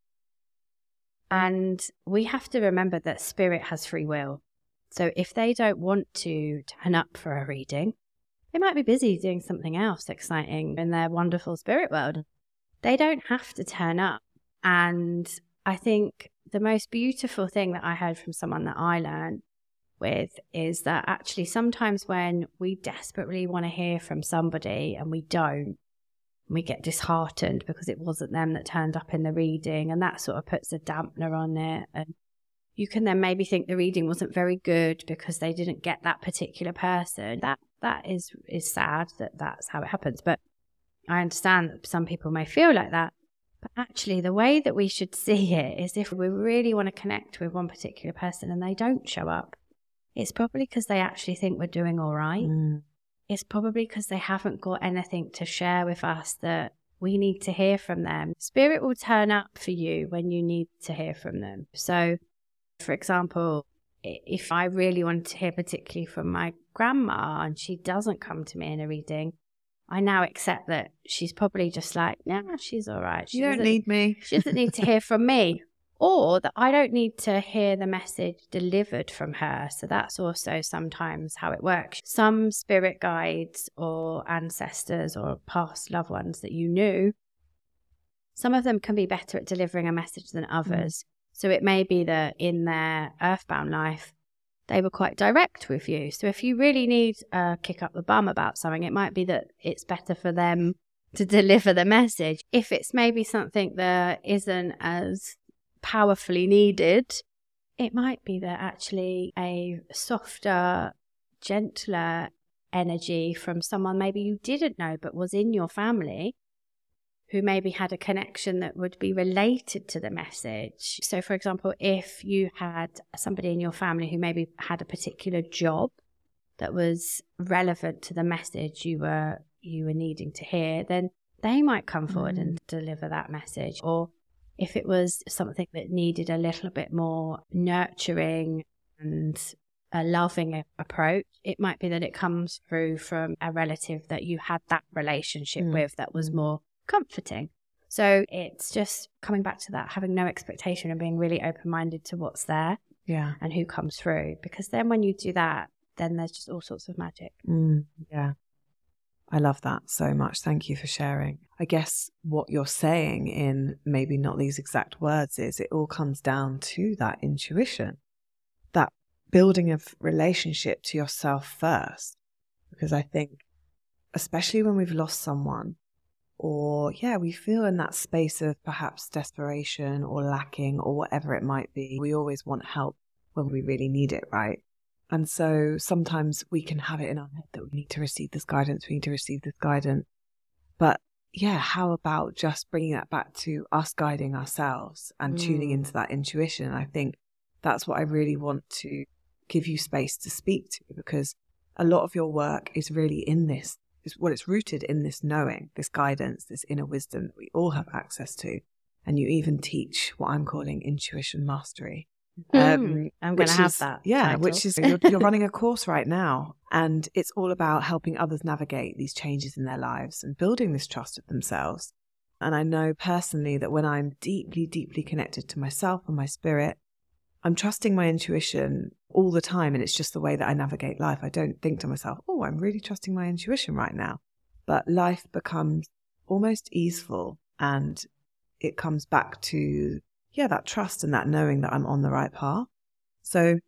And we have to remember that spirit has free will. So if they don't want to turn up for a reading, they might be busy doing something else exciting in their wonderful spirit world. They don't have to turn up. And I think the most beautiful thing that I heard from someone that I learned with is that actually sometimes when we desperately want to hear from somebody and we don't, we get disheartened because it wasn't them that turned up in the reading and that sort of puts a dampener on it and you can then maybe think the reading wasn't very good because they didn't get that particular person that that is is sad that that's how it happens but i understand that some people may feel like that but actually the way that we should see it is if we really want to connect with one particular person and they don't show up it's probably because they actually think we're doing all right Mm. it's probably because they haven't got anything to share with us that we need to hear from them. Spirit will turn up for you when you need to hear from them. So, for example, if I really wanted to hear particularly from my grandma and she doesn't come to me in a reading, I now accept that she's probably just like, yeah, she's all right. She you don't doesn't- need me she doesn't need to hear from me. or that I don't need to hear the message delivered from her. So that's also sometimes how it works. Some spirit guides or ancestors or past loved ones that you knew, some of them can be better at delivering a message than mm. others. Mm. So it may be that in their earthbound life, they were quite direct with you. So if you really need a kick up the bum about something, it might be that it's better for them to deliver the message. If it's maybe something that isn't as powerfully needed, it might be that actually a softer, gentler energy from someone maybe you didn't know but was in your family who maybe had a connection that would be related to the message. So, for example, if you had somebody in your family who maybe had a particular job that was relevant to the message you were you were needing to hear, then they might come forward mm. and deliver that message. Or if it was something that needed a little bit more nurturing and a loving approach, it might be that it comes through from a relative that you had that relationship mm. with that was more comforting. So it's just coming back to that, having no expectation and being really open minded to what's there. Yeah. And who comes through. Because then when you do that, then there's just all sorts of magic. Mm, yeah. I love that so much. Thank you for sharing. I guess what you're saying in maybe not these exact words is it all comes down to that intuition, that building of relationship to yourself first. Because I think, especially when we've lost someone, or yeah, we feel in that space of perhaps desperation or lacking or whatever it might be, we always want help when we really need it, right? And so sometimes we can have it in our head that we need to receive this guidance, we need to receive this guidance. But yeah, how about just bringing that back to us guiding ourselves and mm. tuning into that intuition? I think that's what I really want to give you space to speak to because a lot of your work is really in this. It's, well, it's rooted in this knowing, this guidance, this inner wisdom that we all have access to. And you even teach what I'm calling intuition mastery. Mm, um, I'm going to have that. Yeah, title. which is you're, you're running a course right now, and it's all about helping others navigate these changes in their lives and building this trust of themselves. And I know personally that when I'm deeply, deeply connected to myself and my spirit, I'm trusting my intuition all the time. And it's just the way that I navigate life. I don't think to myself, oh, I'm really trusting my intuition right now. But life becomes almost easeful and it comes back to yeah, that trust and that knowing that I'm on the right path. So,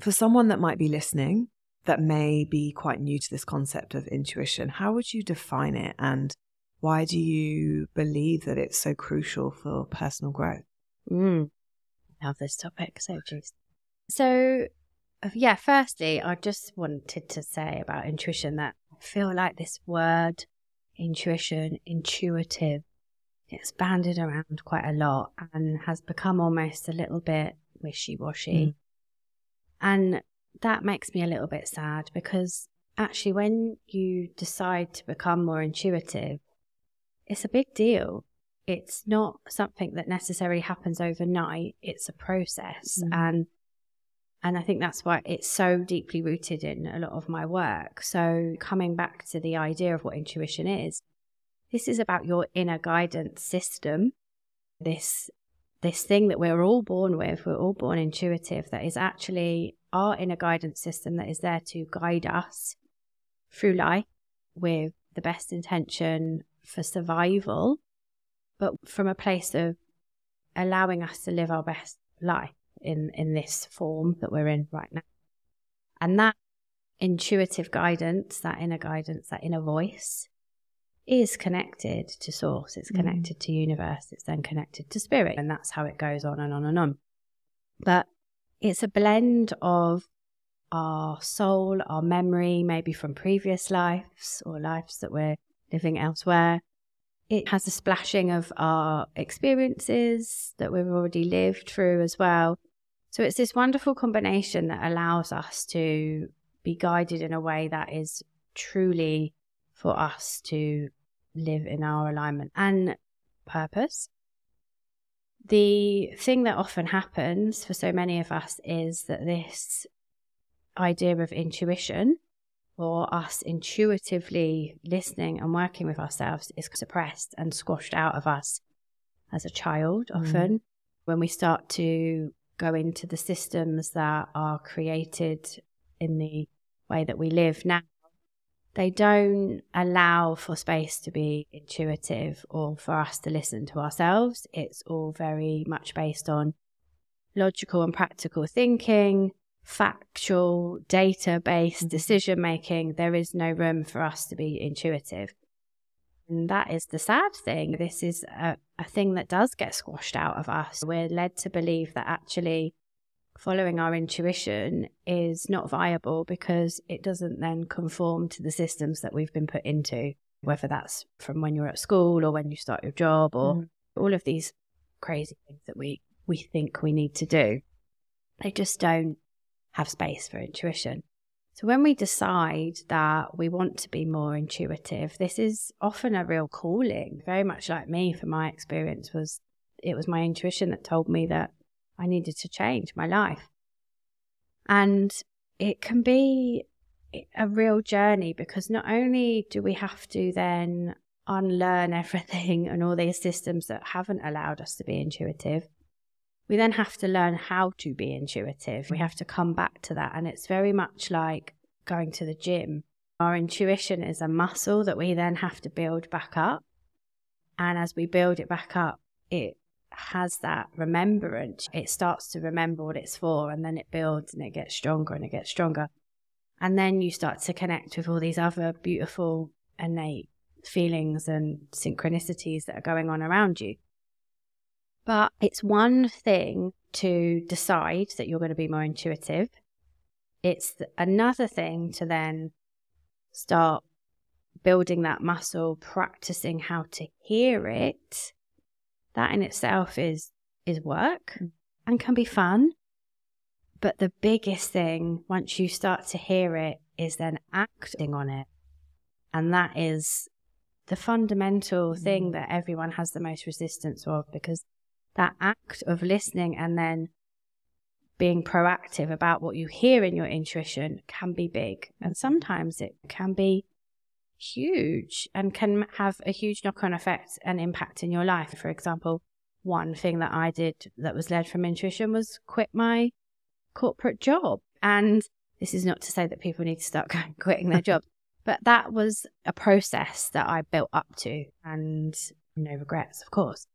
for someone that might be listening that may be quite new to this concept of intuition, how would you define it and why do you believe that it's so crucial for personal growth? Mm. Love this topic. So, geez. So, uh, yeah, firstly, I just wanted to say about intuition that I feel like this word, intuition, intuitive, it's banded around quite a lot and has become almost a little bit wishy washy. Mm. And that makes me a little bit sad because actually, when you decide to become more intuitive, it's a big deal. It's not something that necessarily happens overnight. It's a process. Mm. And and I think that's why it's so deeply rooted in a lot of my work. So coming back to the idea of what intuition is, this is about your inner guidance system. This this thing that we're all born with, we're all born intuitive, that is actually our inner guidance system that is there to guide us through life with the best intention for survival, but from a place of allowing us to live our best life in, in this form that we're in right now. And that intuitive guidance, that inner guidance, that inner voice is connected to source, it's mm. connected mm. to universe, it's then connected to spirit, and that's how it goes on and on and on. But it's a blend of our soul, our memory, maybe from previous lives or lives that we're living elsewhere. It has a splashing of our experiences that we've already lived through as well. So it's this wonderful combination that allows us to be guided in a way that is truly for us to live in our alignment and purpose. The thing that often happens for so many of us is that this idea of intuition or us intuitively listening and working with ourselves is suppressed and squashed out of us as a child mm. often. Mm. when we start to go into the systems that are created in the way that we live now, they don't allow for space to be intuitive or for us to listen to ourselves. It's all very much based on logical and practical thinking, factual, data based mm-hmm. decision making. There is no room for us to be intuitive. And that is the sad thing. This is a, a thing that does get squashed out of us. We're led to believe that actually following our intuition is not viable because it doesn't then conform to the systems that we've been put into, whether that's from when you're at school or when you start your job or mm. all of these crazy things that we, we think we need to do. They just don't have space for intuition. So when we decide that we want to be more intuitive, this is often a real calling. Very much like me, from my experience, was it was my intuition that told me that I needed to change my life. And it can be a real journey because not only do we have to then unlearn everything and all these systems that haven't allowed us to be intuitive, we then have to learn how to be intuitive. We have to come back to that. And it's very much like going to the gym. Our intuition is a muscle that we then have to build back up. And as we build it back up, it has that remembrance, it starts to remember what it's for, and then it builds and it gets stronger and it gets stronger. And then you start to connect with all these other beautiful, innate feelings and synchronicities that are going on around you. But it's one thing to decide that you're going to be more intuitive. It's another thing to then start building that muscle, practicing how to hear it that in itself is is work mm. and can be fun. But the biggest thing once you start to hear it is then acting on it. And that is the fundamental thing mm. that everyone has the most resistance of because that act of listening and then being proactive about what you hear in your intuition can be big. And sometimes it can be huge and can have a huge knock on effect and impact in your life. For example, one thing that I did that was led from intuition was quit my corporate job. And this is not to say that people need to start quitting their jobs, but that was a process that I built up to and no regrets, of course.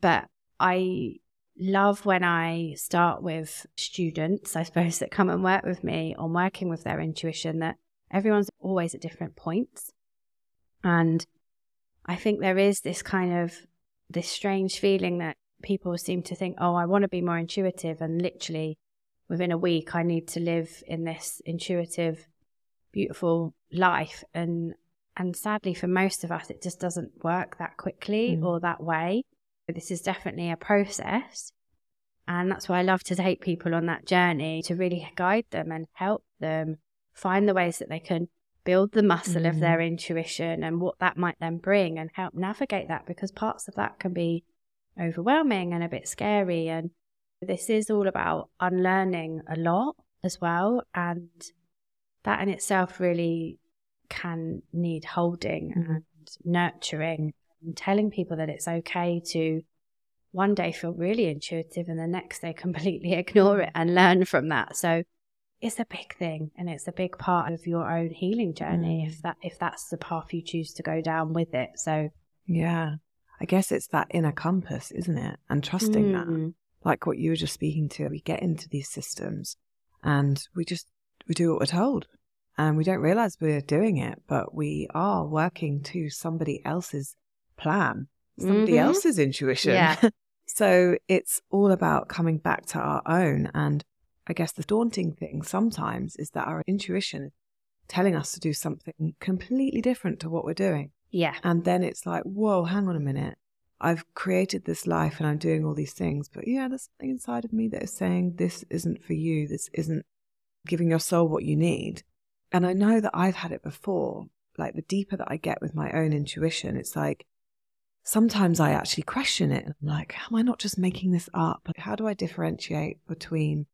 But I love when I start with students, I suppose, that come and work with me on working with their intuition that everyone's always at different points. And I think there is this kind of this strange feeling that people seem to think, oh, I want to be more intuitive. And literally within a week, I need to live in this intuitive, beautiful life. And, and sadly, for most of us, it just doesn't work that quickly mm. or that way. This is definitely a process. And that's why I love to take people on that journey to really guide them and help them find the ways that they can build the muscle mm. of their mm. intuition and what that might then bring and help navigate that because parts of that can be overwhelming and a bit scary. And this is all about unlearning a lot as well. And that in itself really can need holding mm. and nurturing and telling people that it's okay to one day feel really intuitive and the next day completely ignore it and learn from that. So it's a big thing and it's a big part of your own healing journey mm. if that if that's the path you choose to go down with it so yeah i guess it's that inner compass isn't it and trusting mm. that like what you were just speaking to we get into these systems and we just we do what we're told and we don't realize we're doing it but we are working to somebody else's plan somebody mm-hmm. else's intuition yeah. so it's all about coming back to our own and I guess the daunting thing sometimes is that our intuition is telling us to do something completely different to what we're doing. Yeah. And then it's like, whoa, hang on a minute. I've created this life and I'm doing all these things, but yeah, there's something inside of me that is saying this isn't for you. This isn't giving your soul what you need. And I know that I've had it before. Like the deeper that I get with my own intuition, it's like sometimes I actually question it. I'm like, am I not just making this up? How do I differentiate between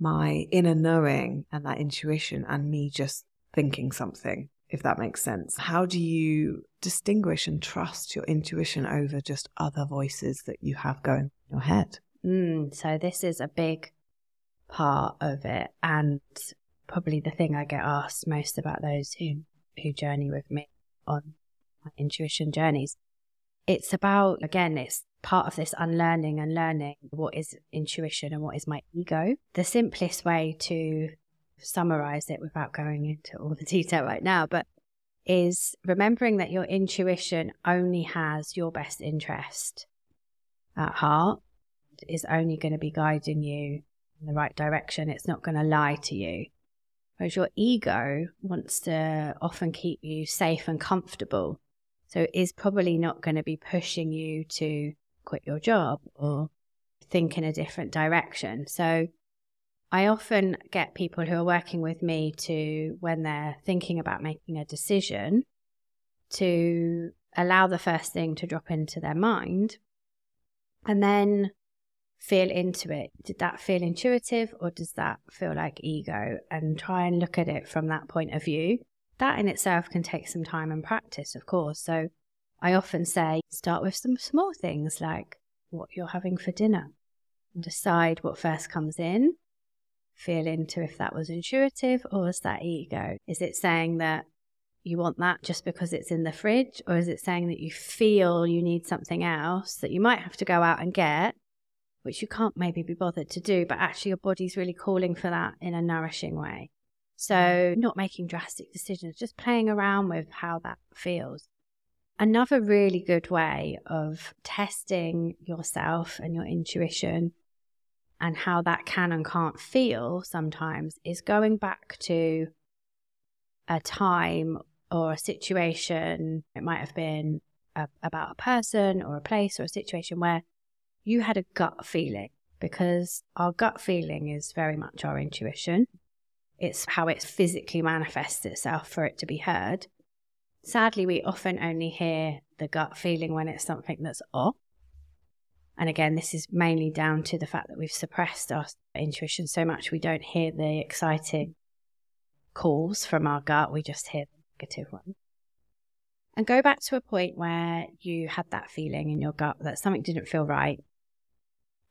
my inner knowing and that intuition and me just thinking something, if that makes sense. How do you distinguish and trust your intuition over just other voices that you have going in your head? Mm, so this is a big part of it, and probably the thing I get asked most about those who who journey with me on my intuition journeys. It's about again, it's part of this unlearning and learning what is intuition and what is my ego. The simplest way to summarize it without going into all the detail right now, but is remembering that your intuition only has your best interest at heart, is only going to be guiding you in the right direction. It's not going to lie to you. Whereas your ego wants to often keep you safe and comfortable. So it's probably not going to be pushing you to quit your job or think in a different direction. So I often get people who are working with me to, when they're thinking about making a decision, to allow the first thing to drop into their mind and then feel into it. Did that feel intuitive or does that feel like ego? And try and look at it from that point of view. That in itself can take some time and practice, of course. So I often say start with some small things like what you're having for dinner. And decide what first comes in. Feel into if that was intuitive or is that ego. Is it saying that you want that just because it's in the fridge, or is it saying that you feel you need something else that you might have to go out and get, which you can't maybe be bothered to do, but actually your body's really calling for that in a nourishing way? So, not making drastic decisions, just playing around with how that feels. Another really good way of testing yourself and your intuition and how that can and can't feel sometimes is going back to a time or a situation. It might have been a, about a person or a place or a situation where you had a gut feeling because our gut feeling is very much our intuition. It's how it physically manifests itself for it to be heard. Sadly, we often only hear the gut feeling when it's something that's off. And again, this is mainly down to the fact that we've suppressed our intuition so much we don't hear the exciting calls from our gut, we just hear the negative ones. And go back to a point where you had that feeling in your gut that something didn't feel right.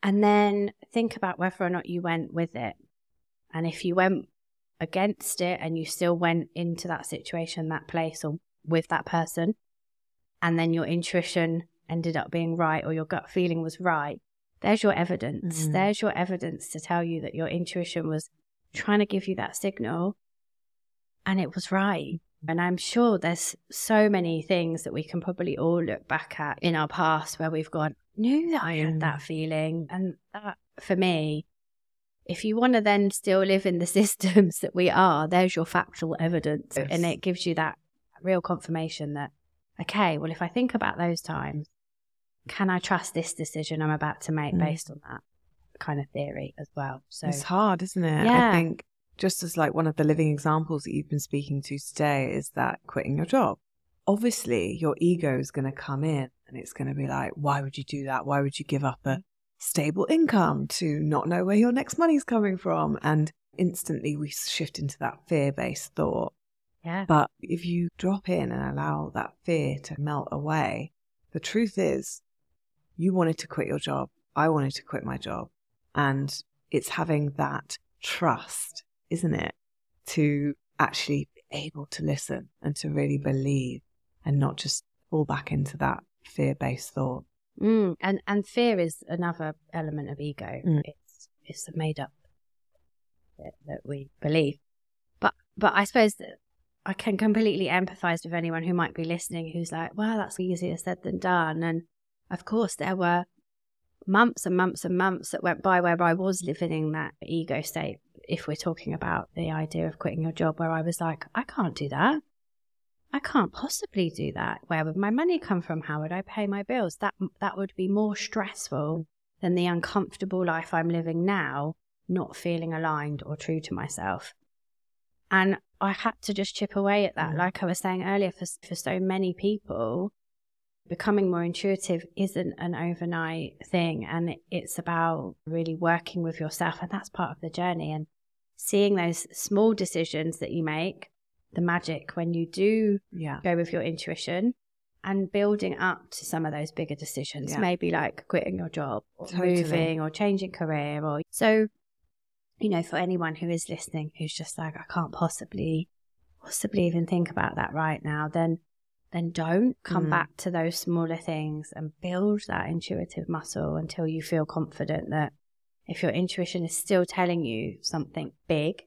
And then think about whether or not you went with it. And if you went against it and you still went into that situation, that place, or with that person, and then your intuition ended up being right or your gut feeling was right, there's your evidence. Mm. There's your evidence to tell you that your intuition was trying to give you that signal and it was right. And I'm sure there's so many things that we can probably all look back at in our past where we've gone, knew that I had that feeling. And that, for me, if you want to then still live in the systems that we are, there's your factual evidence. Yes. And it gives you that real confirmation that, okay, well, if I think about those times, can I trust this decision I'm about to make mm. based on that kind of theory as well? So it's hard, isn't it? Yeah. I think just as like one of the living examples that you've been speaking to today is that quitting your job. Obviously, your ego is going to come in and it's going to be like, why would you do that? Why would you give up a stable income to not know where your next money's coming from? And instantly we shift into that fear based thought. Yeah. But if you drop in and allow that fear to melt away, the truth is you wanted to quit your job. I wanted to quit my job. And it's having that trust, isn't it? To actually be able to listen and to really believe and not just fall back into that fear based thought. Mm, and and fear is another element of ego. Mm. It's it's a made up that, that we believe. But but I suppose that I can completely empathize with anyone who might be listening who's like, well, that's easier said than done. And of course, there were months and months and months that went by where I was living in that ego state. If we're talking about the idea of quitting your job, where I was like, I can't do that. I can't possibly do that. Where would my money come from? How would I pay my bills? That that would be more stressful than the uncomfortable life I'm living now, not feeling aligned or true to myself. And I had to just chip away at that. Mm. Like I was saying earlier, for for so many people, becoming more intuitive isn't an overnight thing and it's about really working with yourself and that's part of the journey and seeing those small decisions that you make the magic when you do yeah. go with your intuition and building up to some of those bigger decisions, Yeah. maybe like quitting your job or Totally. moving or changing career or so you know, for anyone who is listening who's just like, I can't possibly possibly even think about that right now, then then don't come Mm. back to those smaller things and build that intuitive muscle until you feel confident that if your intuition is still telling you something big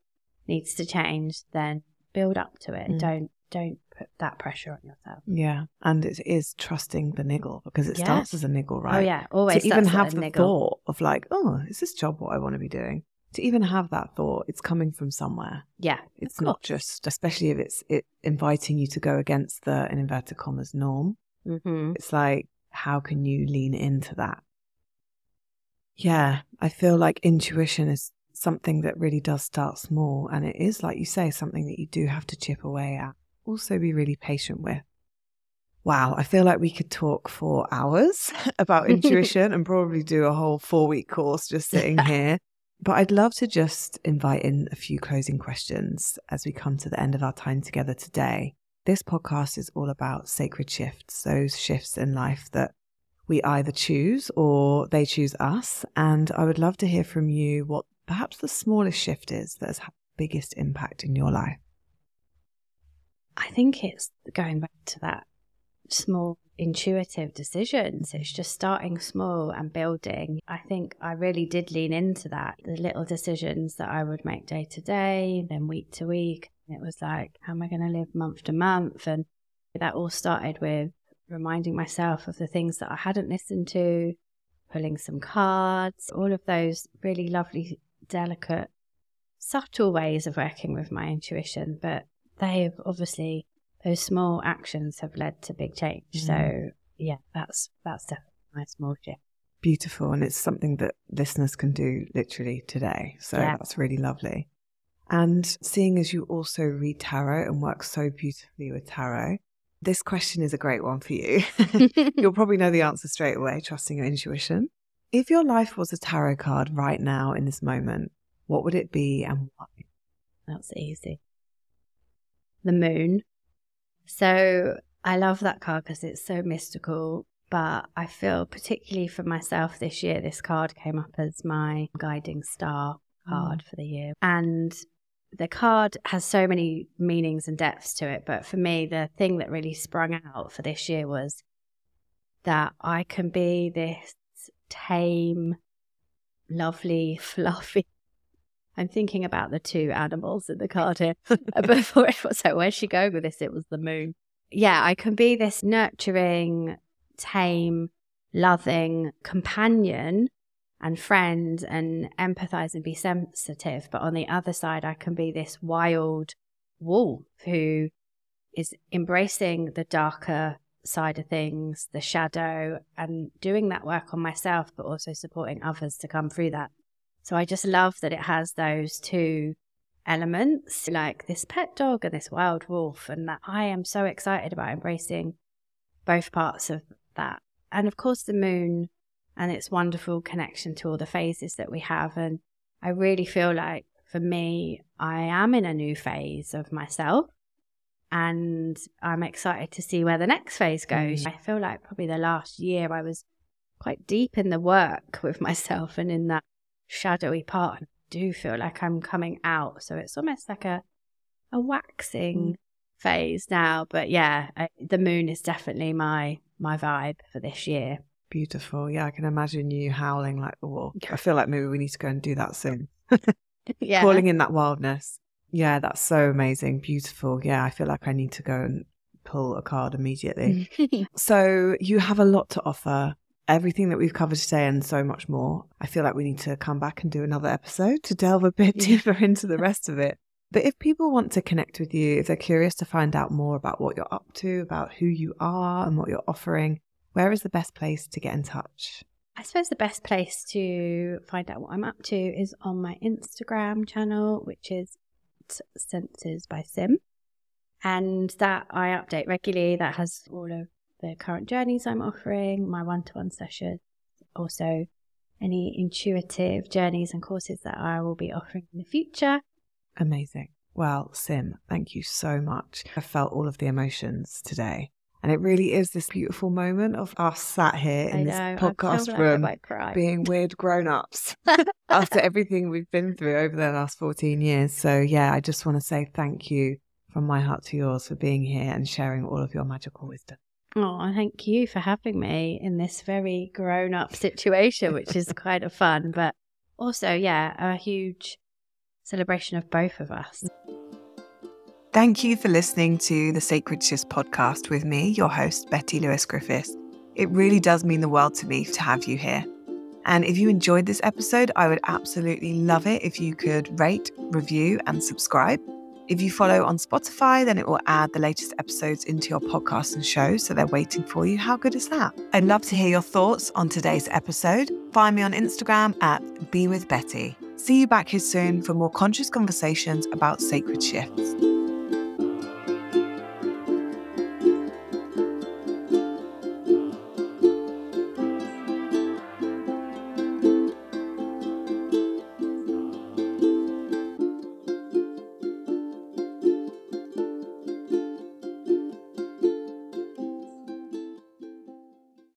needs to change, then build up to it. Mm. Don't don't put that pressure on yourself. Yeah. And it is trusting the niggle because it Yeah. starts as a niggle, right? Oh yeah, always to even have the niggle. thought of like, oh, is this job what I want to be doing? To even have that thought, it's coming from somewhere. Yeah, It's not just, especially if it's it inviting you to go against the in inverted commas norm. hmm It's like, how can you lean into that? Yeah, I feel like intuition is something that really does start small. And it is, like you say, something that you do have to chip away at. Also, be really patient with. Wow, I feel like we could talk for hours about intuition and probably do a whole four week course just sitting here. But I'd love to just invite in a few closing questions as we come to the end of our time together today. This podcast is all about sacred shifts, those shifts in life that we either choose or they choose us. And I would love to hear from you what perhaps the smallest shift is that has had the biggest impact in your life. I think it's going back to that small intuitive decisions. It's just starting small and building. I think I really did lean into that. The little decisions that I would make day to day, then week to week. It was like, how am I going to live month to month? And that all started with reminding myself of the things that I hadn't listened to, pulling some cards, all of those really lovely, delicate, subtle ways of working with my intuition. But they've obviously those small actions have led to big change. Mm. So yeah, that's that's definitely my small shift. Beautiful. And it's something that listeners can do literally today. So Yeah. that's really lovely. And seeing as you also read tarot and work so beautifully with tarot, this question is a great one for you. You'll probably know the answer straight away, trusting your intuition. If your life was a tarot card right now in this moment, what would it be and why? That's easy. The moon. So I love that card because it's so mystical. But I feel, particularly for myself this year, this card came up as my guiding star mm. card for the year. And the card has so many meanings and depths to it. But for me, the thing that really sprung out for this year was that I can be this tame, lovely, fluffy. I'm thinking about the two animals in the card here. Uh, before it was so, where's she going with this? It was the moon. Yeah, I can be this nurturing, tame, loving companion and friend and empathize and be sensitive. But on the other side, I can be this wild wolf who is embracing the darker side of things, the shadow, and doing that work on myself, but also supporting others to come through that. So I just love that it has those two elements, like this pet dog and this wild wolf, and that I am so excited about embracing both parts of that. And of course, the moon and its wonderful connection to all the phases that we have. And I really feel like for me, I am in a new phase of myself. And I'm excited to see where the next phase goes. Mm. I feel like probably the last year I was quite deep in the work with myself and in that shadowy part. I do feel like I'm coming out. So it's almost like a a waxing mm. phase now. But yeah, I, the moon is definitely my my vibe for this year. Beautiful. Yeah, I can imagine you howling like the wolf. I feel like maybe we need to go and do that soon. yeah. Calling in that wildness. Yeah, that's so amazing. Beautiful. Yeah, I feel like I need to go and pull a card immediately. So you have a lot to offer. Everything that we've covered today and so much more. I feel like we need to come back and do another episode to delve a bit deeper into the rest of it. But if people want to connect with you, if they're curious to find out more about what you're up to, about who you are and what you're offering, where is the best place to get in touch? I suppose the best place to find out what I'm up to is on my Instagram channel, which is Senses by Sim. And that I update regularly. That has all of the current journeys I'm offering, my one to one session, also any intuitive journeys and courses that I will be offering in the future. Amazing. Well, Sim, thank you so much. I felt all of the emotions today. And it really is this beautiful moment of us sat here in I this podcast feel like I room being weird grown ups after everything we've been through over the last 14 years. So, yeah, I just want to say thank you from my heart to yours for being here and sharing all of your magical wisdom. Oh, thank you for having me in this very grown up situation, which is quite a fun, but also, yeah, a huge celebration of both of us. Thank you for listening to the Sacred Shifts podcast with me, your host, Betty Lewis Griffiths. It really does mean the world to me to have you here. And if you enjoyed this episode, I would absolutely love it if you could rate, review, and subscribe. If you follow on Spotify, then it will add the latest episodes into your podcast and show, so they're waiting for you. How good is that? I'd love to hear your thoughts on today's episode. Find me on Instagram at Be With Betty. See you back here soon for more conscious conversations about sacred shifts.